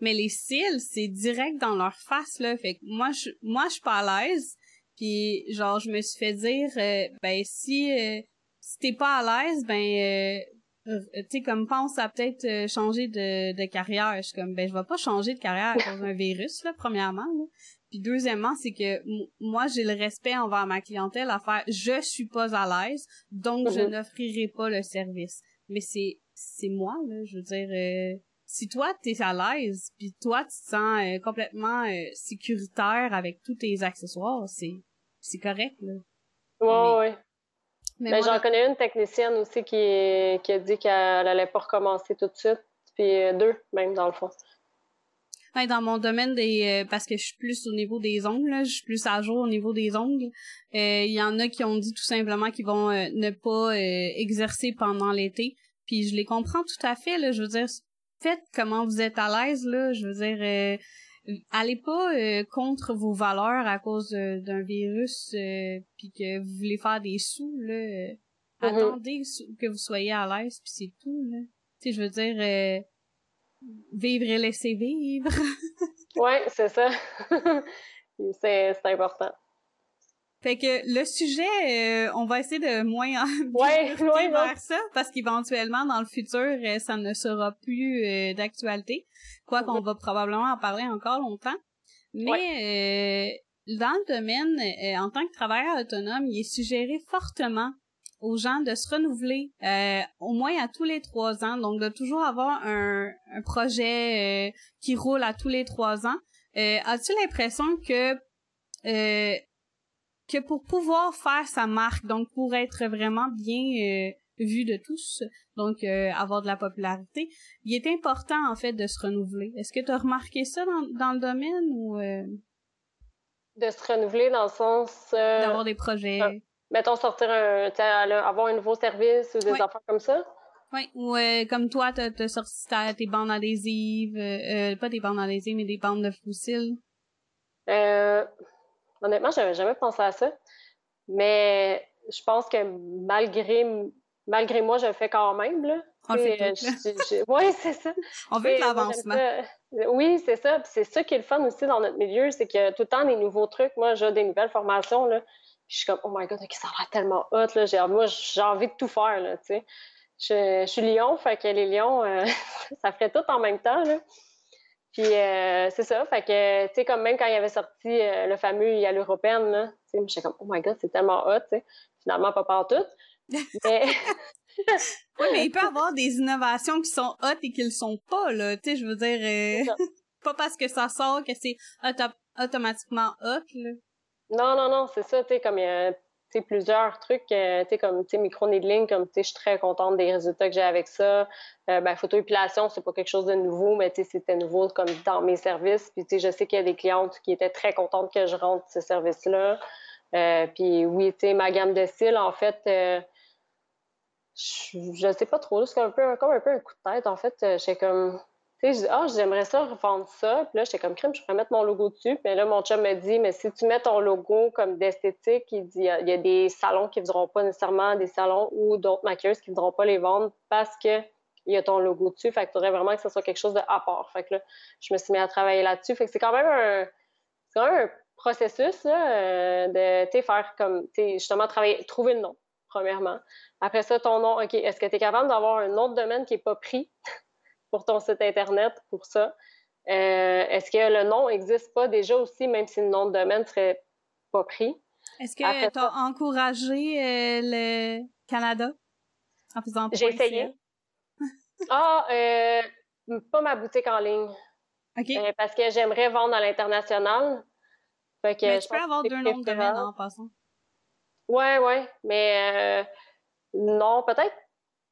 mais les cils, c'est direct dans leur face là, fait que moi je moi je suis pas à l'aise, puis genre je me suis fait dire euh, ben si euh, si t'es pas à l'aise, ben euh, tu sais comme pense à peut-être euh, changer de, de carrière, je suis comme ben je vais pas changer de carrière à cause d'un virus là premièrement là. Puis deuxièmement, c'est que moi j'ai le respect envers ma clientèle à faire je suis pas à l'aise, donc je Mhm. n'offrirai pas le service. Mais c'est c'est moi là, je veux dire euh, si toi t'es à l'aise, puis toi tu te sens euh, complètement euh, sécuritaire avec tous tes accessoires, c'est c'est correct là. Ouais, ouais. Mais Ben, moi, j'en connais une technicienne aussi qui, qui a dit qu'elle allait pas recommencer tout de suite. Puis euh, deux, même, dans le fond. Ouais, dans mon domaine des euh, parce que je suis plus au niveau des ongles, là, je suis plus à jour au niveau des ongles. euh, Il y en a qui ont dit tout simplement qu'ils vont euh, ne pas euh, exercer pendant l'été. Puis je les comprends tout à fait. Là, je veux dire, faites comment vous êtes à l'aise. Là, je veux dire, euh, allez pas euh, contre vos valeurs à cause euh, d'un virus euh, puis que vous voulez faire des sous. Là, euh, Mhm. attendez que vous soyez à l'aise puis c'est tout. Là, tu sais, je veux dire. euh, vivre et laisser vivre. [laughs] Ouais, c'est ça. [laughs] c'est c'est important. Fait que le sujet, euh, on va essayer de moins en [laughs] Ouais, ouais, ça parce qu'éventuellement dans le futur, euh, ça ne sera plus euh, d'actualité. Quoi qu'on va probablement en parler encore longtemps. Mais euh, dans le domaine, en tant que travailleur autonome, il est suggéré fortement aux gens de se renouveler euh, au moins à tous les trois ans, donc de toujours avoir un, un projet euh, qui roule à tous les trois ans. Euh, As-tu l'impression que euh, que pour pouvoir faire sa marque, donc pour être vraiment bien euh, vu de tous, donc euh, avoir de la popularité, il est important en fait de se renouveler. Est-ce que tu as remarqué ça dans, dans le domaine ou euh... de se renouveler dans le sens. Euh, D'avoir des projets. Euh, mettons, sortir un. avoir un nouveau service ou des affaires comme ça? Oui, ou comme toi, t'as as sorti tes bandes adhésives, pas des bandes adhésives, mais des bandes de fossiles. Honnêtement, j'avais jamais pensé à ça. Mais je pense que malgré malgré moi, je le fais quand même. Là. On fait Oui, c'est ça. On veut de l'avancement. Oui, c'est ça. c'est ça qui est le fun aussi dans notre milieu, c'est qu'il y a tout le temps des nouveaux trucs. Moi, j'ai des nouvelles formations. Là, je suis comme, oh my god, ça a l'air tellement hot. Là. J'ai, moi, j'ai envie de tout faire. Là, sais. Je, suis Lyon, fait que les Lions, euh, [laughs] ça ferait tout en même temps. Là. Puis euh, c'est ça, fait que, tu sais, comme même quand il avait sorti euh, le fameux a l'européenne, là, tu sais, j'étais comme, oh my god, c'est tellement hot, tu sais. Finalement, pas partout. [laughs] Mais... [laughs] oui, mais il peut y avoir des innovations qui sont hot et qui le sont pas, là. Tu sais, je veux dire, euh, [laughs] pas parce que ça sort que c'est automatiquement hot, là. Non, non, non, c'est ça, tu sais, comme il y a plusieurs trucs, euh, tu sais, comme, tu sais, micro-needling, comme, tu sais, je suis très contente des résultats que j'ai avec ça. Euh, ben, photoépilation, c'est pas quelque chose de nouveau, mais tu sais, c'était nouveau comme dans mes services. Puis, tu sais, je sais qu'il y a des clientes qui étaient très contentes que je rentre ce service-là. puis, oui, tu sais, ma gamme de styles, en fait, je, ne sais pas trop, c'est un peu, comme un peu un coup de tête. En fait, euh, j'étais comme, tu sais, ah, j'aimerais ça revendre ça. Puis là, j'étais comme crème, je pourrais mettre mon logo dessus. Puis là, mon chum me dit, mais si tu mets ton logo comme d'esthétique, il dit, il y, a des salons qui ne voudront pas nécessairement des salons ou d'autres maquilleurs qui ne voudront pas les vendre parce que il y a ton logo dessus. Fait que tu vraiment que ce soit quelque chose de à part. Fait que là, je me suis mis à travailler là-dessus. Fait que c'est quand même un, c'est quand même un processus là, euh, de, tu faire comme, tu justement, travailler, trouver le nom premièrement. Après ça, ton nom, OK, est-ce que tu es capable d'avoir un de domaine qui n'est pas pris? Pour ton site Internet pour ça? Euh, est-ce que le nom n'existe pas déjà aussi, même si le nom de domaine ne serait pas pris? Est-ce que tu as encouragé euh, le Canada en faisant J'ai essayé. [laughs] ah, euh, pas ma boutique en ligne. OK. parce que j'aimerais vendre à l'international. Mais je peux avoir deux noms de domaine en passant. Ouais, ouais, mais euh, non, peut-être.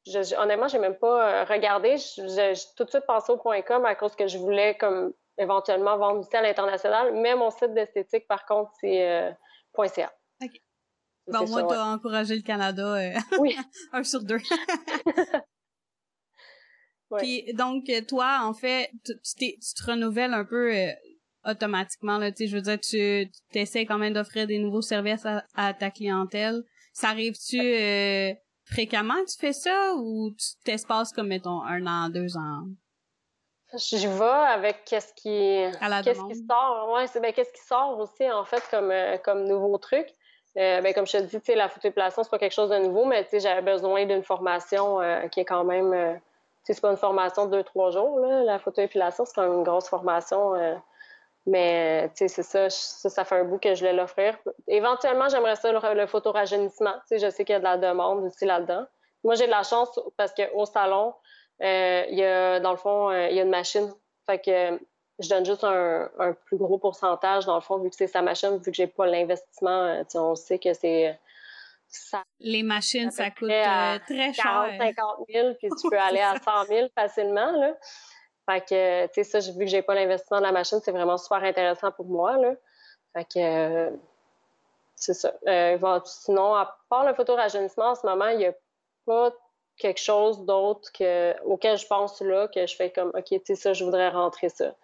Je, honnêtement, j'ai même pas euh, regardé. J'ai tout de suite passé au .com à cause que je voulais comme éventuellement vendre du à l'international. Mais mon site d'esthétique, par contre, c'est euh, .ca. OK. Bon, moi, tu as encouragé le Canada. [laughs] oui. [laughs] un sur deux. [laughs] Puis donc, toi, en fait, tu, tu te renouvelles un peu automatiquement là tu je veux dire tu essaies quand même d'offrir des nouveaux services à, ta clientèle ça arrive-tu euh, fréquemment que tu fais ça ou tu t'espaces comme mettons un an deux ans? Je vais avec qu'est-ce qui qu'est-ce qui sort ouais c'est ben qu'est-ce qui sort aussi en fait comme euh, comme nouveau truc euh, ben, comme je te dis, tu la photoépilation, c'est pas quelque chose de nouveau, mais tu sais, j'avais besoin d'une formation qui est quand même, tu sais, c'est pas une formation de deux, trois jours, là. La photoépilation, c'est quand même une grosse formation mais, tu sais, c'est ça, ça, ça, fait un bout que je voulais l'offrir. Éventuellement, j'aimerais ça, le, le photorajeunissement. Tu sais, je sais qu'il y a de la demande aussi là-dedans. Moi, j'ai de la chance parce qu'au salon, euh, il y a, dans le fond, euh, il y a une machine. Fait que je donne juste un, un, plus gros pourcentage, dans le fond, vu que c'est sa machine, vu que j'ai pas l'investissement. Euh, tu sais, on sait que c'est... Ça, Les machines, ça, coûte très cher. 40, 50 000, puis tu peux aller à 100 000 facilement, là. Fait que, tu sais, ça, vu que j'ai pas l'investissement de la machine, c'est vraiment super intéressant pour moi, là. Fait que, euh, c'est ça. Euh, sinon, à part le photorajeunissement, en ce moment, il n'y a pas quelque chose d'autre que, auquel je pense là, que je fais comme, OK, tu sais, ça, je voudrais rentrer ça.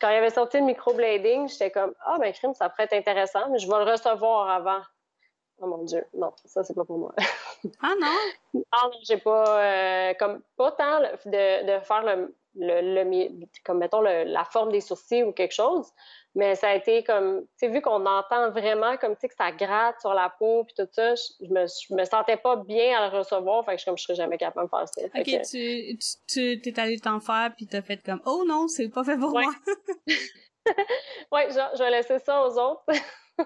Quand il avait sorti le microblading, j'étais comme, ah, ben, crime, ça pourrait être intéressant, mais je vais le recevoir avant. Oh mon Dieu, non, ça, c'est pas pour moi. ah non? [laughs] Ah non, j'ai pas, euh, comme, pas tant de, de faire le, le, comme mettons la forme des sourcils ou quelque chose. Mais ça a été comme, tu sais, vu qu'on entend vraiment comme, tu sais, que ça gratte sur la peau puis tout ça, je, me, me sentais pas bien à le recevoir, fait que je, comme je serais jamais capable de faire ça. Ok, tu, tu, t'es allé t'en faire puis t'as fait comme, oh non, c'est pas fait pour moi. [laughs] oui, je, je vais laisser ça aux autres. [laughs]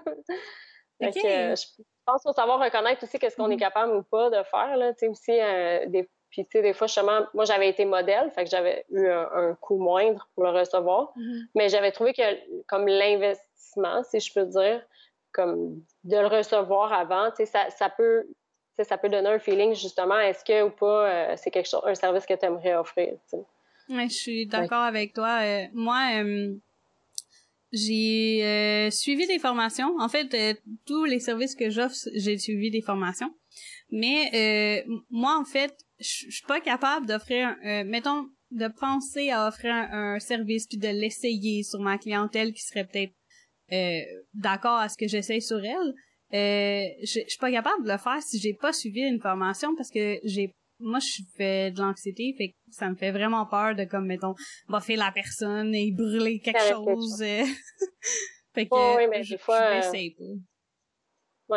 fait que, je pense qu'il faut savoir reconnaître aussi qu'est-ce qu'on est mm-hmm. capable ou pas de faire, là, tu sais, aussi, euh, des puis, tu sais, des fois, justement, moi, j'avais été modèle, fait que j'avais eu un, coût moindre pour le recevoir. Mm-hmm. Mais j'avais trouvé que, comme l'investissement, si je peux dire, comme de le recevoir avant, tu sais, ça, ça peut ça peut donner un feeling justement est-ce que ou pas euh, c'est quelque chose un service que tu aimerais offrir Oui, je suis d'accord avec toi euh, moi euh, j'ai suivi des formations. En fait, tous les services que j'offre, j'ai suivi des formations. Mais moi, en fait, je suis pas capable d'offrir, mettons, de penser à offrir un, service puis de l'essayer sur ma clientèle qui serait peut-être d'accord à ce que j'essaye sur elle. je suis pas capable de le faire si j'ai pas suivi une formation parce que j'ai moi je fais de l'anxiété fait que ça me fait vraiment peur de comme mettons baffer la personne et brûler quelque chose euh. [laughs] fait que oui, mais des fois euh,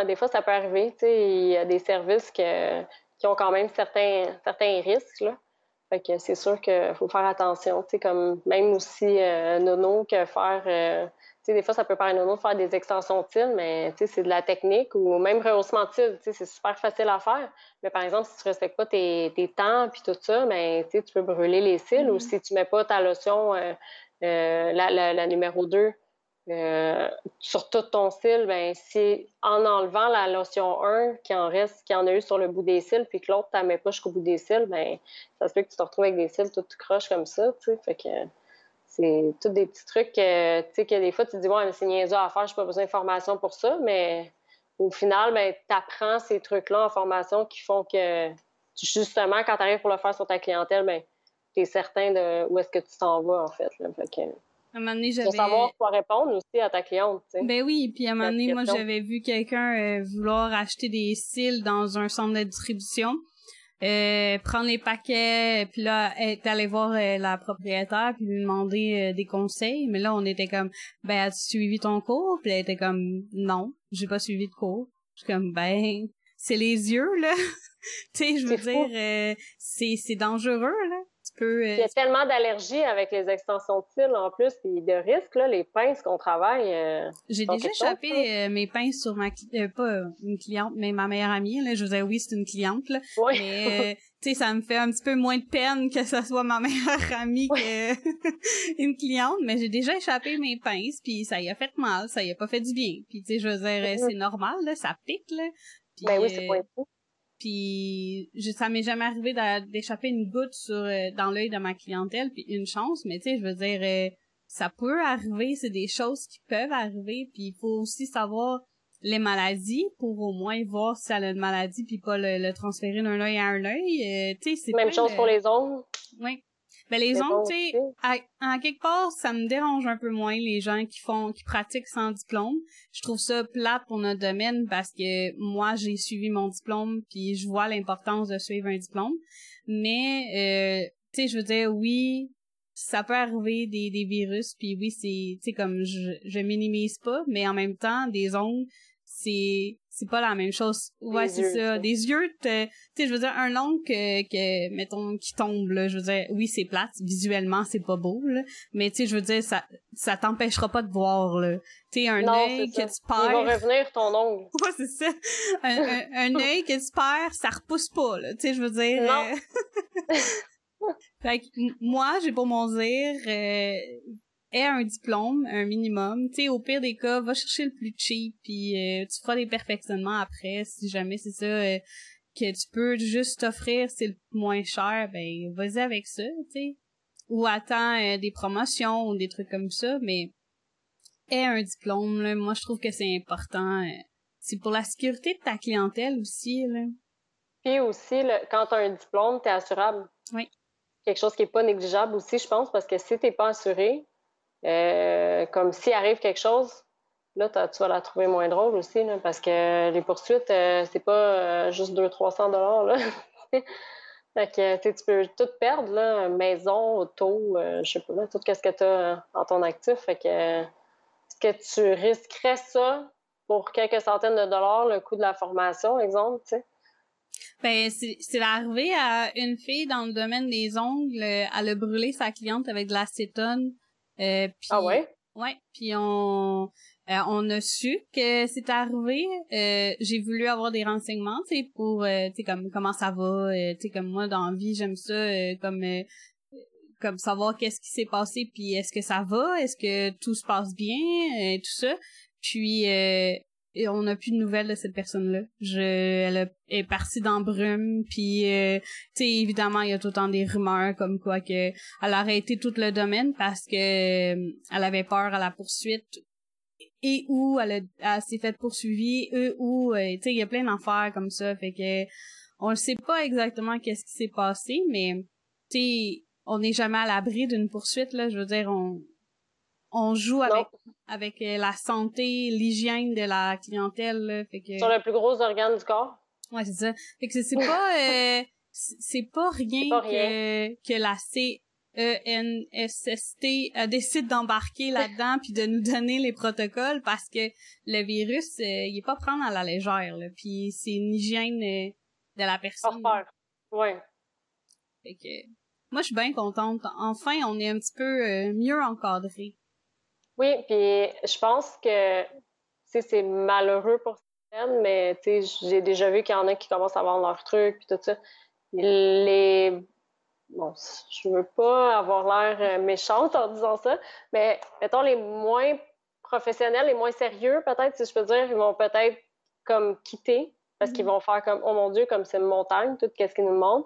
des fois ça peut arriver tu sais il y a des services que, qui ont quand même certains certains risques là fait que c'est sûr qu'il faut faire attention tu sais comme même aussi euh, nono que faire euh, des fois, ça peut paraître non de faire des extensions de cils, mais c'est de la technique ou même rehaussement de cils, c'est super facile à faire. Mais par exemple, si tu ne respectes pas tes, temps puis tout ça, ben, tu peux brûler les cils ou mm-hmm. si tu ne mets pas ta lotion, euh, euh, la, numéro 2, euh, sur tout ton cil, ben, si en enlevant la lotion 1 qui en reste, qui en a eu sur le bout des cils, puis que l'autre, tu mets pas jusqu'au bout des cils, ben, ça se fait que tu te retrouves avec des cils tout croche comme ça. Fait que, c'est tous des petits trucs que, que des fois, tu te dis, ouais, c'est niaiseux à faire, je n'ai pas besoin de formation pour ça, mais au final, ben, tu apprends ces trucs-là en formation qui font que, justement, quand tu arrives pour le faire sur ta clientèle, ben, tu es certain de où est-ce que tu t'en vas, en fait. À un moment donné, j'avais... savoir quoi répondre aussi à ta cliente, tu sais. Ben oui, puis à un moment donné, moi, j'avais vu quelqu'un euh, vouloir acheter des cils dans un centre de distribution. Euh, prendre les paquets, puis là, est allé voir euh, la propriétaire, puis lui demander euh, des conseils. Mais là, on était comme, ben, as-tu suivi ton cours? Puis elle était comme, non, j'ai pas suivi de cours. Je suis comme, ben, c'est les yeux, là. [laughs] tu sais, je veux dire, c'est, c'est dangereux, là. Euh, il y a tellement d'allergies avec les extensions de cils en plus, puis de risques, là, les pinces qu'on travaille. Euh, J'ai déjà échappé euh, mes pinces sur ma pas une cliente, mais ma meilleure amie. Là, je vous disais oui, c'est une cliente. Là, oui. Mais tu sais, ça me fait un petit peu moins de peine que ce soit ma [laughs] meilleure amie que [laughs] une cliente, mais j'ai déjà échappé mes pinces, puis ça y a fait mal, ça y a pas fait du bien. Puis tu sais, je veux dire, mm-hmm. c'est normal, là, ça pique là. ben oui, c'est pas puis ça m'est jamais arrivé d'échapper une goutte sur euh, dans l'œil de ma clientèle, puis une chance, mais tu sais, je veux dire, euh, ça peut arriver, c'est des choses qui peuvent arriver, puis il faut aussi savoir les maladies pour au moins voir si elle a une maladie puis pas le, transférer d'un œil à un œil. Euh, tu sais, c'est même chose pour les ongles. Oui. Ben les ongles, tu sais, en quelque part, ça me dérange un peu moins les gens qui font, qui pratiquent sans diplôme. Je trouve ça plate pour notre domaine parce que moi, j'ai suivi mon diplôme puis je vois l'importance de suivre un diplôme. Mais, euh, tu sais, je veux dire, oui, ça peut arriver des, des virus puis oui, c'est, tu sais, comme je, je minimise pas, mais en même temps, des ongles, c'est c'est pas la même chose. Ouais, c'est ça. Des yeux, tu sais, je veux dire, un long que, que, mettons, qui tombe, là, je veux dire, oui, c'est plate, visuellement, c'est pas beau, là, mais tu sais, je veux dire, ça, ça t'empêchera pas de voir, là. Tu sais, un œil que tu perds... Il va revenir ton ongle. [laughs] Ouais, c'est ça. Un, un, [laughs] œil que tu perds, ça repousse pas, là, tu sais, je veux dire... Non. Euh, [laughs] fait que, moi, j'ai pour mon dire, euh, aie un diplôme, un minimum. Tu sais, au pire des cas, va chercher le plus cheap, puis euh, tu feras des perfectionnements après, si jamais c'est ça euh, que tu peux juste t'offrir, c'est le moins cher, ben vas-y avec ça, tu sais. Ou attends euh, des promotions ou des trucs comme ça, mais aie un diplôme, là. Moi, je trouve que c'est important. c'est pour la sécurité de ta clientèle aussi, là. Puis aussi, là, quand tu as un diplôme, tu es assurable. Oui. Quelque chose qui est pas négligeable aussi, je pense, parce que si t'es pas assuré, euh, comme s'il arrive quelque chose, là, tu vas la trouver moins drôle aussi, parce que les poursuites, euh, c'est pas euh, juste 200-300 dollars. [laughs] fait que tu peux tout perdre, là, maison, auto, je sais pas, tout ce que tu as en ton actif. Fait que est-ce que tu risquerais ça pour quelques centaines de dollars, le coût de la formation, exemple, tu sais? Ben, c'est arrivé à une fille dans le domaine des ongles. Elle a brûlé sa cliente avec de l'acétone euh, ah ouais? Ouais, puis on euh, on a su que c'est arrivé. Euh, j'ai voulu avoir des renseignements, tu sais, pour tu sais comme comment ça va, tu sais comme moi dans la vie, j'aime ça comme comme savoir qu'est-ce qui s'est passé puis est-ce que ça va, est-ce que tout se passe bien, tout ça. Puis et on n'a plus de nouvelles de cette personne-là. Je, elle est partie dans brume, puis euh, tu sais évidemment il y a tout le temps des rumeurs comme quoi que elle a arrêté tout le domaine parce que euh, elle avait peur à la poursuite et où elle, a, s'est fait poursuivre, eux où euh, tu sais il y a plein d'affaires comme ça, fait que on ne sait pas exactement qu'est-ce qui s'est passé, mais tu sais on n'est jamais à l'abri d'une poursuite là. Je veux dire on on joue avec avec euh, la santé, l'hygiène de la clientèle. Là, fait que... Sur le plus gros organe du corps. Ouais, c'est ça. Fait que c'est pas [laughs] euh, c'est pas rien, que que la CENSST euh, décide d'embarquer là-dedans puis de nous donner les protocoles parce que le virus il est pas prendre à la légère là. Puis c'est une hygiène de la personne. Ouais. Fait que moi je suis bien contente. Enfin, on est un petit peu mieux encadré. Oui, puis je pense que c'est malheureux pour certaines, mais j'ai déjà vu qu'il y en a qui commencent à vendre leurs trucs puis tout ça. Les bon, je veux pas avoir l'air euh, méchante en disant ça, mais mettons les moins professionnels, les moins sérieux, peut-être, si je peux dire, ils vont peut-être comme quitter parce qu'ils mm-hmm. vont faire comme oh mon Dieu, comme c'est une montagne, tout ce qu'ils nous demandent.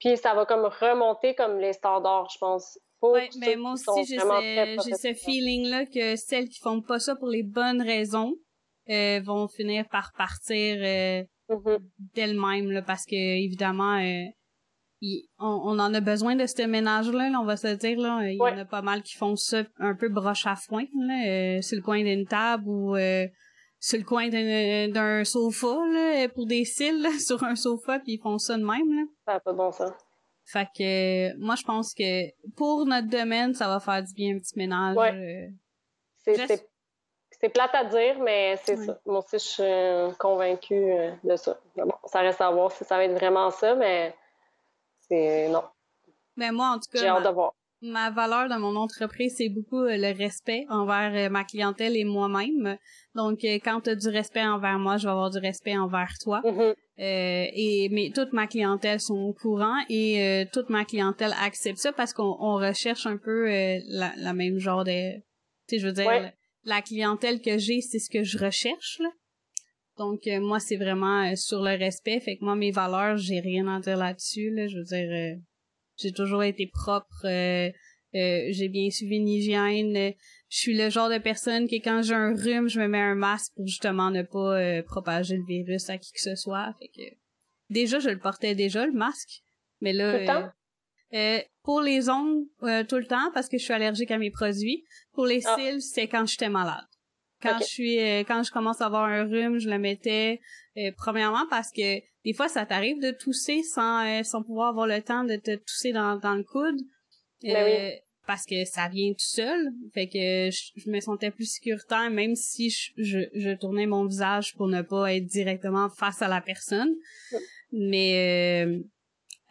Puis ça va comme remonter comme les standards, je pense. Oui, mais moi aussi, j'ai ce, ce feeling-là que celles qui font pas ça pour les bonnes raisons euh, vont finir par partir euh, mm-hmm. d'elles-mêmes, parce que, évidemment, euh, on, en a besoin de ce ménage-là, on va se dire. Là. Il y en a pas mal qui font ça un peu broche à foin, là, sur le coin d'une table ou sur le coin d'un sofa, là, pour des cils, [laughs] sur un sofa, puis ils font ça de même. Là. Ça pas bon, ça. Fait que moi je pense que pour notre domaine, ça va faire du bien un petit ménage. Ouais. Euh. C'est plate à dire, mais c'est ça. Moi aussi, je suis convaincue euh, de ça. bon, ça reste à voir si ça va être vraiment ça, mais c'est non. Mais moi, en tout cas, j'ai hâte de voir ma valeur dans mon entreprise, c'est beaucoup euh, le respect envers euh, ma clientèle et moi-même. Donc, euh, quand tu as du respect envers moi, je vais avoir du respect envers toi. Mm-hmm. et mais toute ma clientèle sont au courant et toute ma clientèle accepte ça parce qu'on recherche un peu la, même genre de... Tu sais, je veux dire, la, clientèle que j'ai, c'est ce que je recherche. Donc, moi, c'est vraiment sur le respect. Fait que moi, mes valeurs, j'ai rien à dire là-dessus. Là. Je veux dire j'ai toujours été propre. Euh, euh, j'ai bien suivi une hygiène. Je suis le genre de personne qui, quand j'ai un rhume, je me mets un masque pour justement ne pas euh, propager le virus à qui que ce soit. Fait que déjà, je le portais déjà le masque, mais là, pour les ongles, tout le temps parce que je suis allergique à mes produits. Pour les ah. cils, c'est quand j'étais malade. Quand je suis, quand je commence à avoir un rhume, je le mettais premièrement parce que des fois, ça t'arrive de tousser sans, euh, sans pouvoir avoir le temps de te tousser dans, dans le coude. Ben euh, parce que ça vient tout seul. Fait que je, me sentais plus sécuritaire, même si je, je, tournais mon visage pour ne pas être directement face à la personne. Mais euh,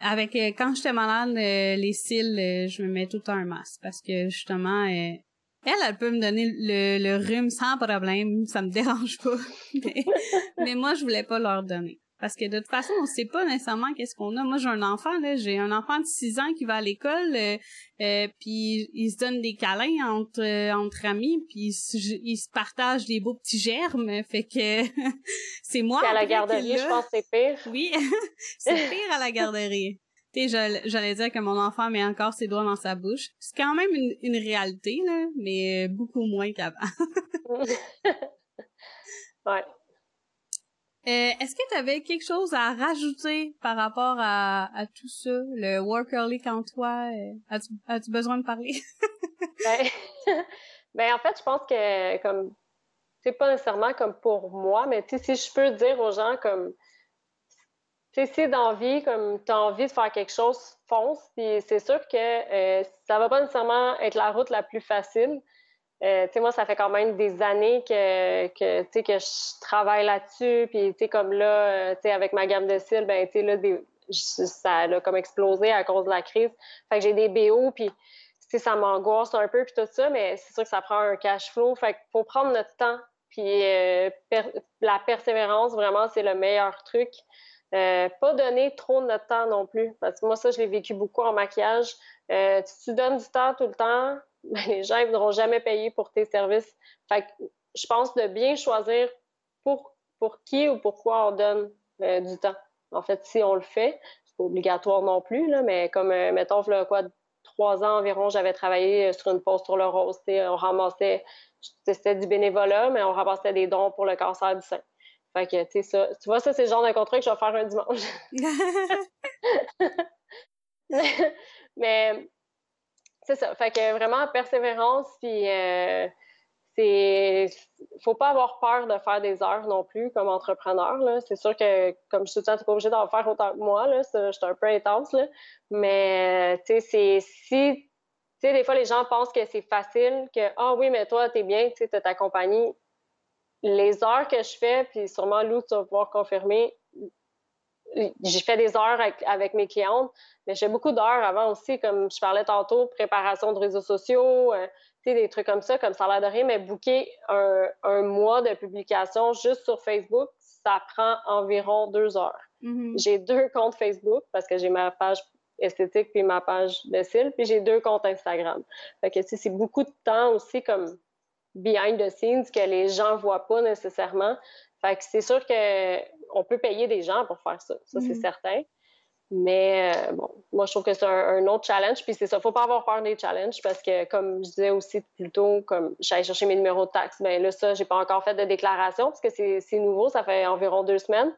avec quand j'étais malade, les cils, je me mets tout le temps un masque. Parce que justement, elle, elle peut me donner le, le rhume sans problème, ça me dérange pas. [laughs] mais, mais moi, je voulais pas leur donner. Parce que de toute façon, on sait pas nécessairement qu'est-ce qu'on a. Moi, j'ai un enfant, là, j'ai un enfant de 6 ans qui va à l'école, euh, euh puis il se donne des câlins entre euh, entre amis, puis il se partage des beaux petits germes. Fait que [laughs] c'est moi. à la garderie, je pense que c'est pire. Oui, [laughs] c'est pire à la garderie. Tu sais, j'allais dire que mon enfant met encore ses doigts dans sa bouche. C'est quand même une, une réalité, là, mais beaucoup moins qu'avant. [laughs] [laughs] ouais. Euh, est-ce que tu avais quelque chose à rajouter par rapport à, à tout ça, le work early quand toi? Euh, as-tu, as-tu besoin de parler? [laughs] ben, ben, en fait, je pense que comme c'est pas nécessairement comme pour moi, mais si je peux dire aux gens comme sais, si d'envie, comme tu as envie de faire quelque chose, fonce. Puis c'est sûr que euh, ça va pas nécessairement être la route la plus facile. Euh, moi, ça fait quand même des années que, que, que je travaille là-dessus. Puis, comme là, euh, avec ma gamme de cils, ben, là, ça a comme explosé à cause de la crise. Fait que j'ai des BO, puis ça m'angoisse un peu, puis tout ça, mais c'est sûr que ça prend un cash flow. Fait qu'il faut prendre notre temps. Puis euh, la persévérance, vraiment, c'est le meilleur truc. Pas donner trop de notre temps non plus. Parce que moi, ça, je l'ai vécu beaucoup en maquillage. si tu donnes du temps tout le temps, [laughs] ben, les gens ne voudront jamais payer pour tes services. Fait que je pense de bien choisir pour, pour qui ou pourquoi on donne du temps. En fait, si on le fait, c'est pas obligatoire non plus, mais comme, mettons, quoi, trois ans environ, j'avais travaillé sur une poste sur le rose. On ramassait, c'était du bénévolat, mais on ramassait des dons pour le cancer du sein. Fait que, tu sais, ça, tu vois, ça, c'est le genre de contrat que je vais faire un dimanche. [laughs] [laughs] mais, c'est ça. Fait que vraiment, persévérance, puis euh, c'est. Faut pas avoir peur de faire des heures non plus comme entrepreneur. C'est sûr que, comme je te dis, tu pas obligé d'en faire autant que moi. Là. Je suis un peu intense. Là. Mais, tu sais, c'est. Si. Tu sais, des fois, les gens pensent que c'est facile, que, ah oui, mais toi, t'es bien, tu sais, t'as ta compagnie les heures que je fais, puis sûrement Lou, tu vas pouvoir confirmer, j'ai fait des heures avec, mes clientes, mais j'ai beaucoup d'heures avant aussi, comme je parlais tantôt, préparation de réseaux sociaux, euh, des trucs comme ça, comme ça a l'air de rien, mais booker un, mois de publication juste sur Facebook, ça prend environ deux heures. Mm-hmm. J'ai deux comptes Facebook parce que j'ai ma page esthétique puis ma page de style, puis j'ai deux comptes Instagram. Fait que c'est beaucoup de temps aussi comme behind the scenes que les gens voient pas nécessairement. Fait que c'est sûr qu'on peut payer des gens pour faire ça. Ça, c'est mm. certain. Mais euh, bon, moi, je trouve que c'est un, autre challenge. Puis c'est ça, faut pas avoir peur des challenges parce que, comme je disais aussi plus tôt, comme j'allais chercher mes numéros de taxes, bien là, ça, j'ai pas encore fait de déclaration parce que c'est nouveau, ça fait environ deux semaines.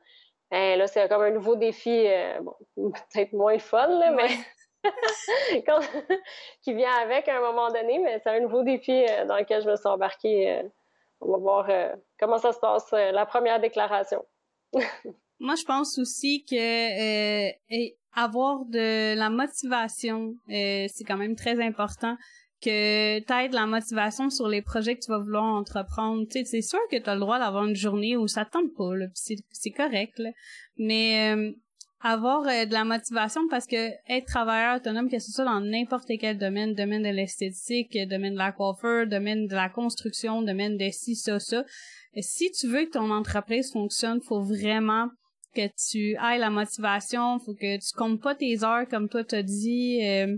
Et là, c'est comme un nouveau défi, euh, bon, [laughs] peut-être moins fun, là, mais [laughs] [laughs] qui vient avec à un moment donné, mais c'est un nouveau défi euh, dans lequel je me suis embarquée. Euh, on va voir euh, comment ça se passe, la première déclaration. [laughs] Moi, je pense aussi que avoir de la motivation, c'est quand même très important que tu aies de la motivation sur les projets que tu vas vouloir entreprendre. Tu sais, c'est sûr que tu as le droit d'avoir une journée où ça te tente pas, c'est correct, mais avoir euh, de la motivation parce que être travailleur autonome, que ce soit dans n'importe quel domaine, domaine de l'esthétique, domaine de la coiffeur, domaine de la construction, domaine de ci, ça, ça, si tu veux que ton entreprise fonctionne, faut vraiment que tu aies la motivation, faut que tu comptes pas tes heures comme toi t'as dit, euh,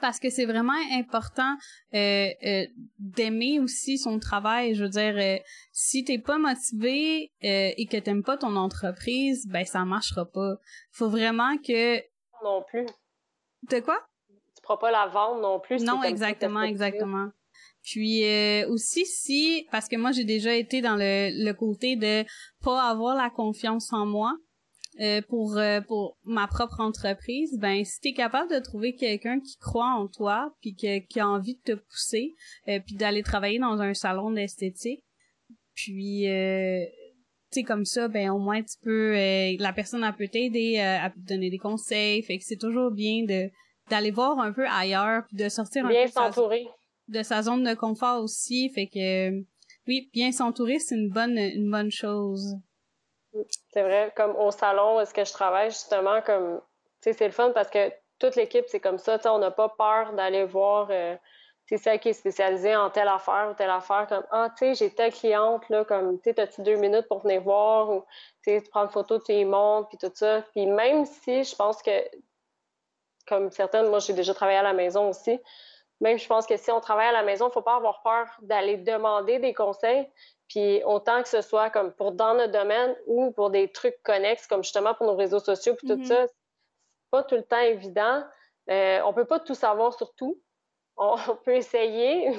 parce que c'est vraiment important euh, euh, d'aimer aussi son travail. Je veux dire, euh, si t'es pas motivé euh, et que t'aimes pas ton entreprise, ben ça marchera pas. Faut vraiment que non plus. De quoi? Tu pourras pas la vendre non plus. Non, exactement, exactement. Puis aussi si, parce que moi j'ai déjà été dans le, le côté de pas avoir la confiance en moi, euh, pour euh, pour ma propre entreprise, ben si t'es capable de trouver quelqu'un qui croit en toi, puis qui a envie de te pousser, euh, puis d'aller travailler dans un salon d'esthétique, puis euh, tu sais comme ça, ben au moins tu peux, la personne elle peut t'aider, à te donner des conseils, fait que c'est toujours bien de d'aller voir un peu ailleurs, puis de sortir un peu s'entourer. de sa zone de confort aussi, fait que oui, bien s'entourer c'est une bonne une bonne chose. C'est vrai, comme au salon est-ce que je travaille, justement, comme, tu sais, c'est le fun parce que toute l'équipe, c'est comme ça, tu sais, on n'a pas peur d'aller voir, euh, tu sais, celle qui est spécialisée en telle affaire ou telle affaire, comme, ah, tu sais, j'ai telle cliente, là, comme, tu sais, as-tu deux minutes pour venir voir ou, tu sais, prendre photo, tu y montres, puis tout ça. Puis même si je pense que, comme certaines, moi, j'ai déjà travaillé à la maison aussi, même je pense que si on travaille à la maison, il ne faut pas avoir peur d'aller demander des conseils. Puis autant que ce soit comme pour dans notre domaine ou pour des trucs connexes, comme justement pour nos réseaux sociaux, puis tout mm-hmm. ça, c'est pas tout le temps évident. Euh, on peut pas tout savoir sur tout. On, [laughs] peut essayer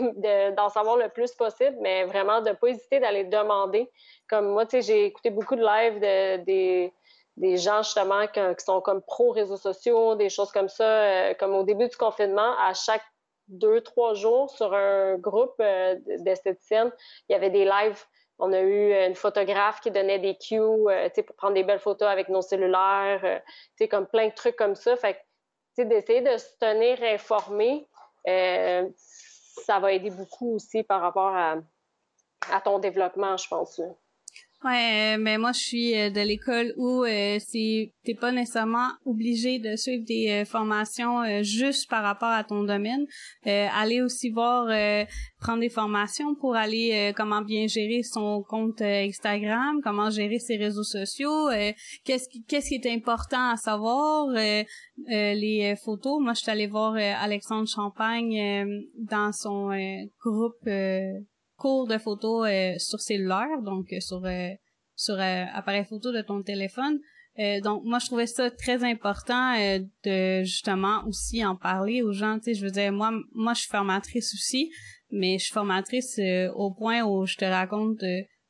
d'en savoir le plus possible, mais vraiment de pas hésiter d'aller demander. Comme moi, tu sais, j'ai écouté beaucoup de lives de, des, des gens justement qui, sont comme pro réseaux sociaux, des choses comme ça. Euh, comme au début du confinement, à chaque deux, trois jours sur un groupe euh, d'esthéticiennes. Il y avait des lives. On a eu une photographe qui donnait des cues euh, pour prendre des belles photos avec nos cellulaires, euh, comme plein de trucs comme ça. Fait d'essayer de se tenir informé, ça va aider beaucoup aussi par rapport à ton développement, je pense. Ouais, euh, mais moi je suis euh, de l'école où euh, c'est t'es pas nécessairement obligé de suivre des formations juste par rapport à ton domaine. aller aussi voir prendre des formations pour aller comment bien gérer son compte Instagram, comment gérer ses réseaux sociaux, qu'est-ce qui qu'est-ce qui est important à savoir, les photos. Moi je suis allée voir Alexandre Champagne dans son groupe cours de photos sur cellulaire, donc sur sur appareil photo de ton téléphone. donc moi je trouvais ça très important de justement aussi en parler aux gens. Tu sais, je veux dire moi moi je suis formatrice aussi, mais je suis formatrice au point où je te raconte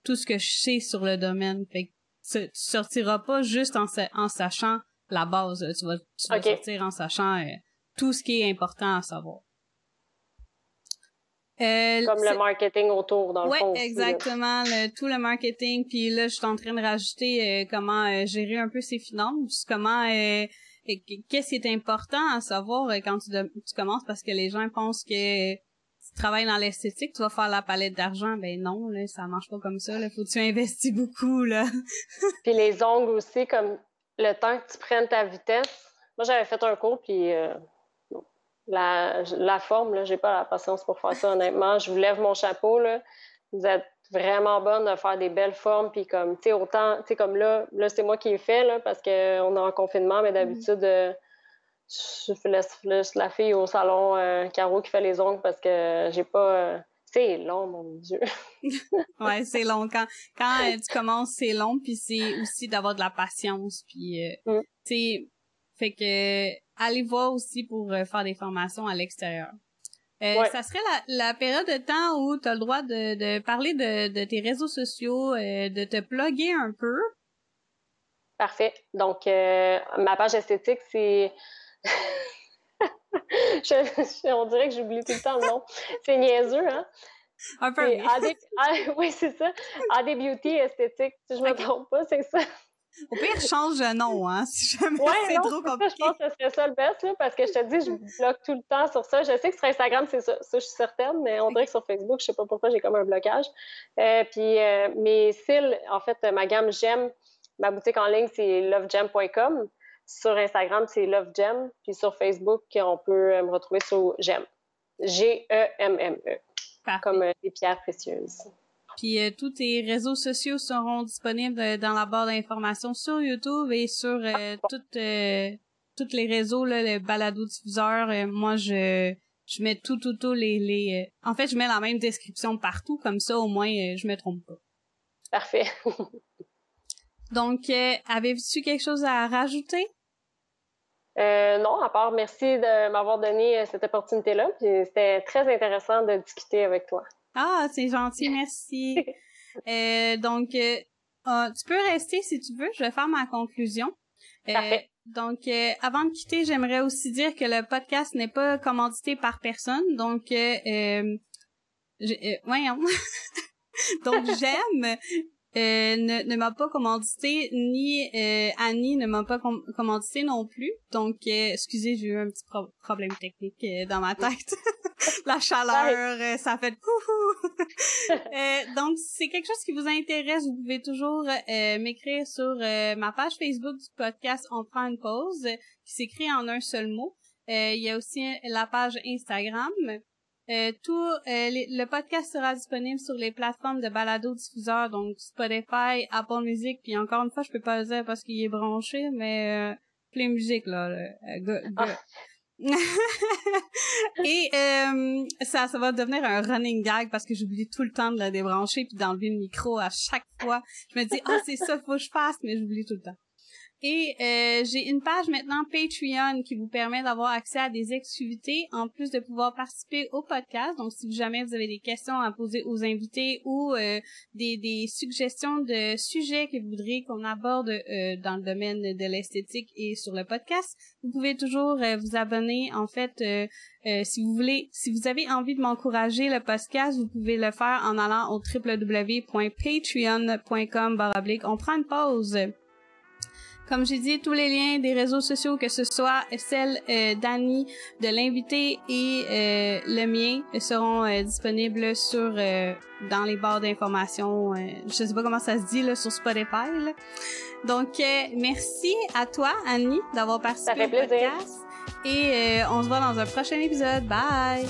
tout ce que je sais sur le domaine. Fait que tu sortiras pas juste en, en sachant la base. Tu vas, sortir en sachant euh, tout ce qui est important à savoir. Euh, Comme le marketing autour, dans le fond. Oui, exactement. tout le marketing. Puis là, je suis en train de rajouter euh, comment gérer un peu ses finances, comment... Qu'est-ce qui est important à savoir quand tu, tu commences parce que les gens pensent que tu travailles dans l'esthétique, tu vas faire la palette d'argent. Ben non, là, ça marche pas comme ça. Là. Faut que tu investis [laughs] beaucoup, là. [laughs] puis les ongles aussi, comme le temps que tu prennes ta vitesse. Moi, j'avais fait un cours, puis euh, la, la forme, là, j'ai pas la patience pour faire ça, honnêtement. Je vous lève mon chapeau, là. Vous êtes vraiment bonne de faire des belles formes, puis comme, tu sais, autant, tu sais, comme là, là, c'est moi qui ai fait, là, parce qu'on est en confinement, mais d'habitude, euh, je laisse, la fille au salon euh, Caro qui fait les ongles parce que j'ai pas. Euh, c'est long, mon Dieu. [laughs] ouais, c'est long. Quand, quand euh, tu commences, c'est long, puis c'est aussi d'avoir de la patience, puis mm. tu sais, fait que allez voir aussi pour faire des formations à l'extérieur. Ça serait la, la, période de temps où tu as le droit de, de parler de, de, tes réseaux sociaux, de te plugger un peu. Parfait. Donc, ma page esthétique, c'est [laughs] on dirait que j'oublie tout le temps le nom. C'est niaiseux, hein? Un peu. [laughs] oui, c'est ça. AD Beauty Esthétique. Si je me trompe pas, c'est ça. Au pire, change de nom, hein, si jamais ouais, c'est trop compliqué. je pense que ce serait ça le best, là, parce que je te dis, je bloque tout le temps sur ça. Je sais que sur Instagram, c'est ça, ça, je suis certaine, mais on dirait que sur Facebook, je sais pas pourquoi, j'ai comme un blocage. Euh, puis euh, mes cils, en fait, ma gamme J'aime, ma boutique en ligne, c'est lovegem.com. Sur Instagram, c'est Love Gem. Puis sur Facebook, on peut euh, me retrouver sur Gem. G-E-M-M-E. Comme euh, des pierres précieuses. Puis euh, tous tes réseaux sociaux seront disponibles dans la barre d'informations sur YouTube et sur toutes tous les réseaux, là, les balado-diffuseurs. moi, je je mets tout, tout, tout les... les En fait, je mets la même description partout, comme ça, au moins, je me trompe pas. Parfait. [laughs] Donc, avez-vous quelque chose à rajouter? Euh, non, à part merci de m'avoir donné euh, cette opportunité-là. C'était très intéressant de discuter avec toi. Ah, c'est gentil, merci. [laughs] euh, donc, euh, ah, tu peux rester si tu veux. Je vais faire ma conclusion. Parfait. Donc, avant de quitter, j'aimerais aussi dire que le podcast n'est pas commandité par personne. Donc, euh, voyons. [laughs] donc, [laughs] j'aime euh, ne, ne m'a pas commandité, ni euh, Annie ne m'a pas commandité non plus. Donc, euh, excusez, j'ai eu un petit problème technique dans ma tête. [laughs] La chaleur, ça fait coucou. [laughs] donc, si c'est quelque chose qui vous intéresse, vous pouvez toujours m'écrire sur ma page Facebook du podcast On prend une pause, qui s'écrit en un seul mot. Il y a aussi la page Instagram. Euh, tout euh, le podcast sera disponible sur les plateformes de balado diffuseurs donc Spotify, Apple Music, puis encore une fois, je peux pas le dire parce qu'il est branché, mais euh, plein musique là. Ah. [laughs] Et ça, ça va devenir un running gag parce que j'oublie tout le temps de la débrancher puis d'enlever le micro à chaque fois. Je me dis ah c'est ça faut que je fasse, mais j'oublie tout le temps. Et euh, j'ai une page maintenant Patreon qui vous permet d'avoir accès à des exclusivités en plus de pouvoir participer au podcast. Donc, si jamais vous avez des questions à poser aux invités ou euh, des, des, suggestions de sujets que vous voudriez qu'on aborde euh, dans le domaine de l'esthétique et sur le podcast, vous pouvez toujours vous abonner. En fait, si vous voulez, si vous avez envie de m'encourager le podcast, vous pouvez le faire en allant au www.patreon.com. On prend une pause. Comme j'ai dit, tous les liens des réseaux sociaux, que ce soit celle euh, d'Annie, de l'invité et euh, le mien, seront euh, disponibles sur dans les barres d'informations. je sais pas comment ça se dit là sur Spotify. Là. Donc merci à toi, Annie, d'avoir participé au podcast. Et on se voit dans un prochain épisode. Bye.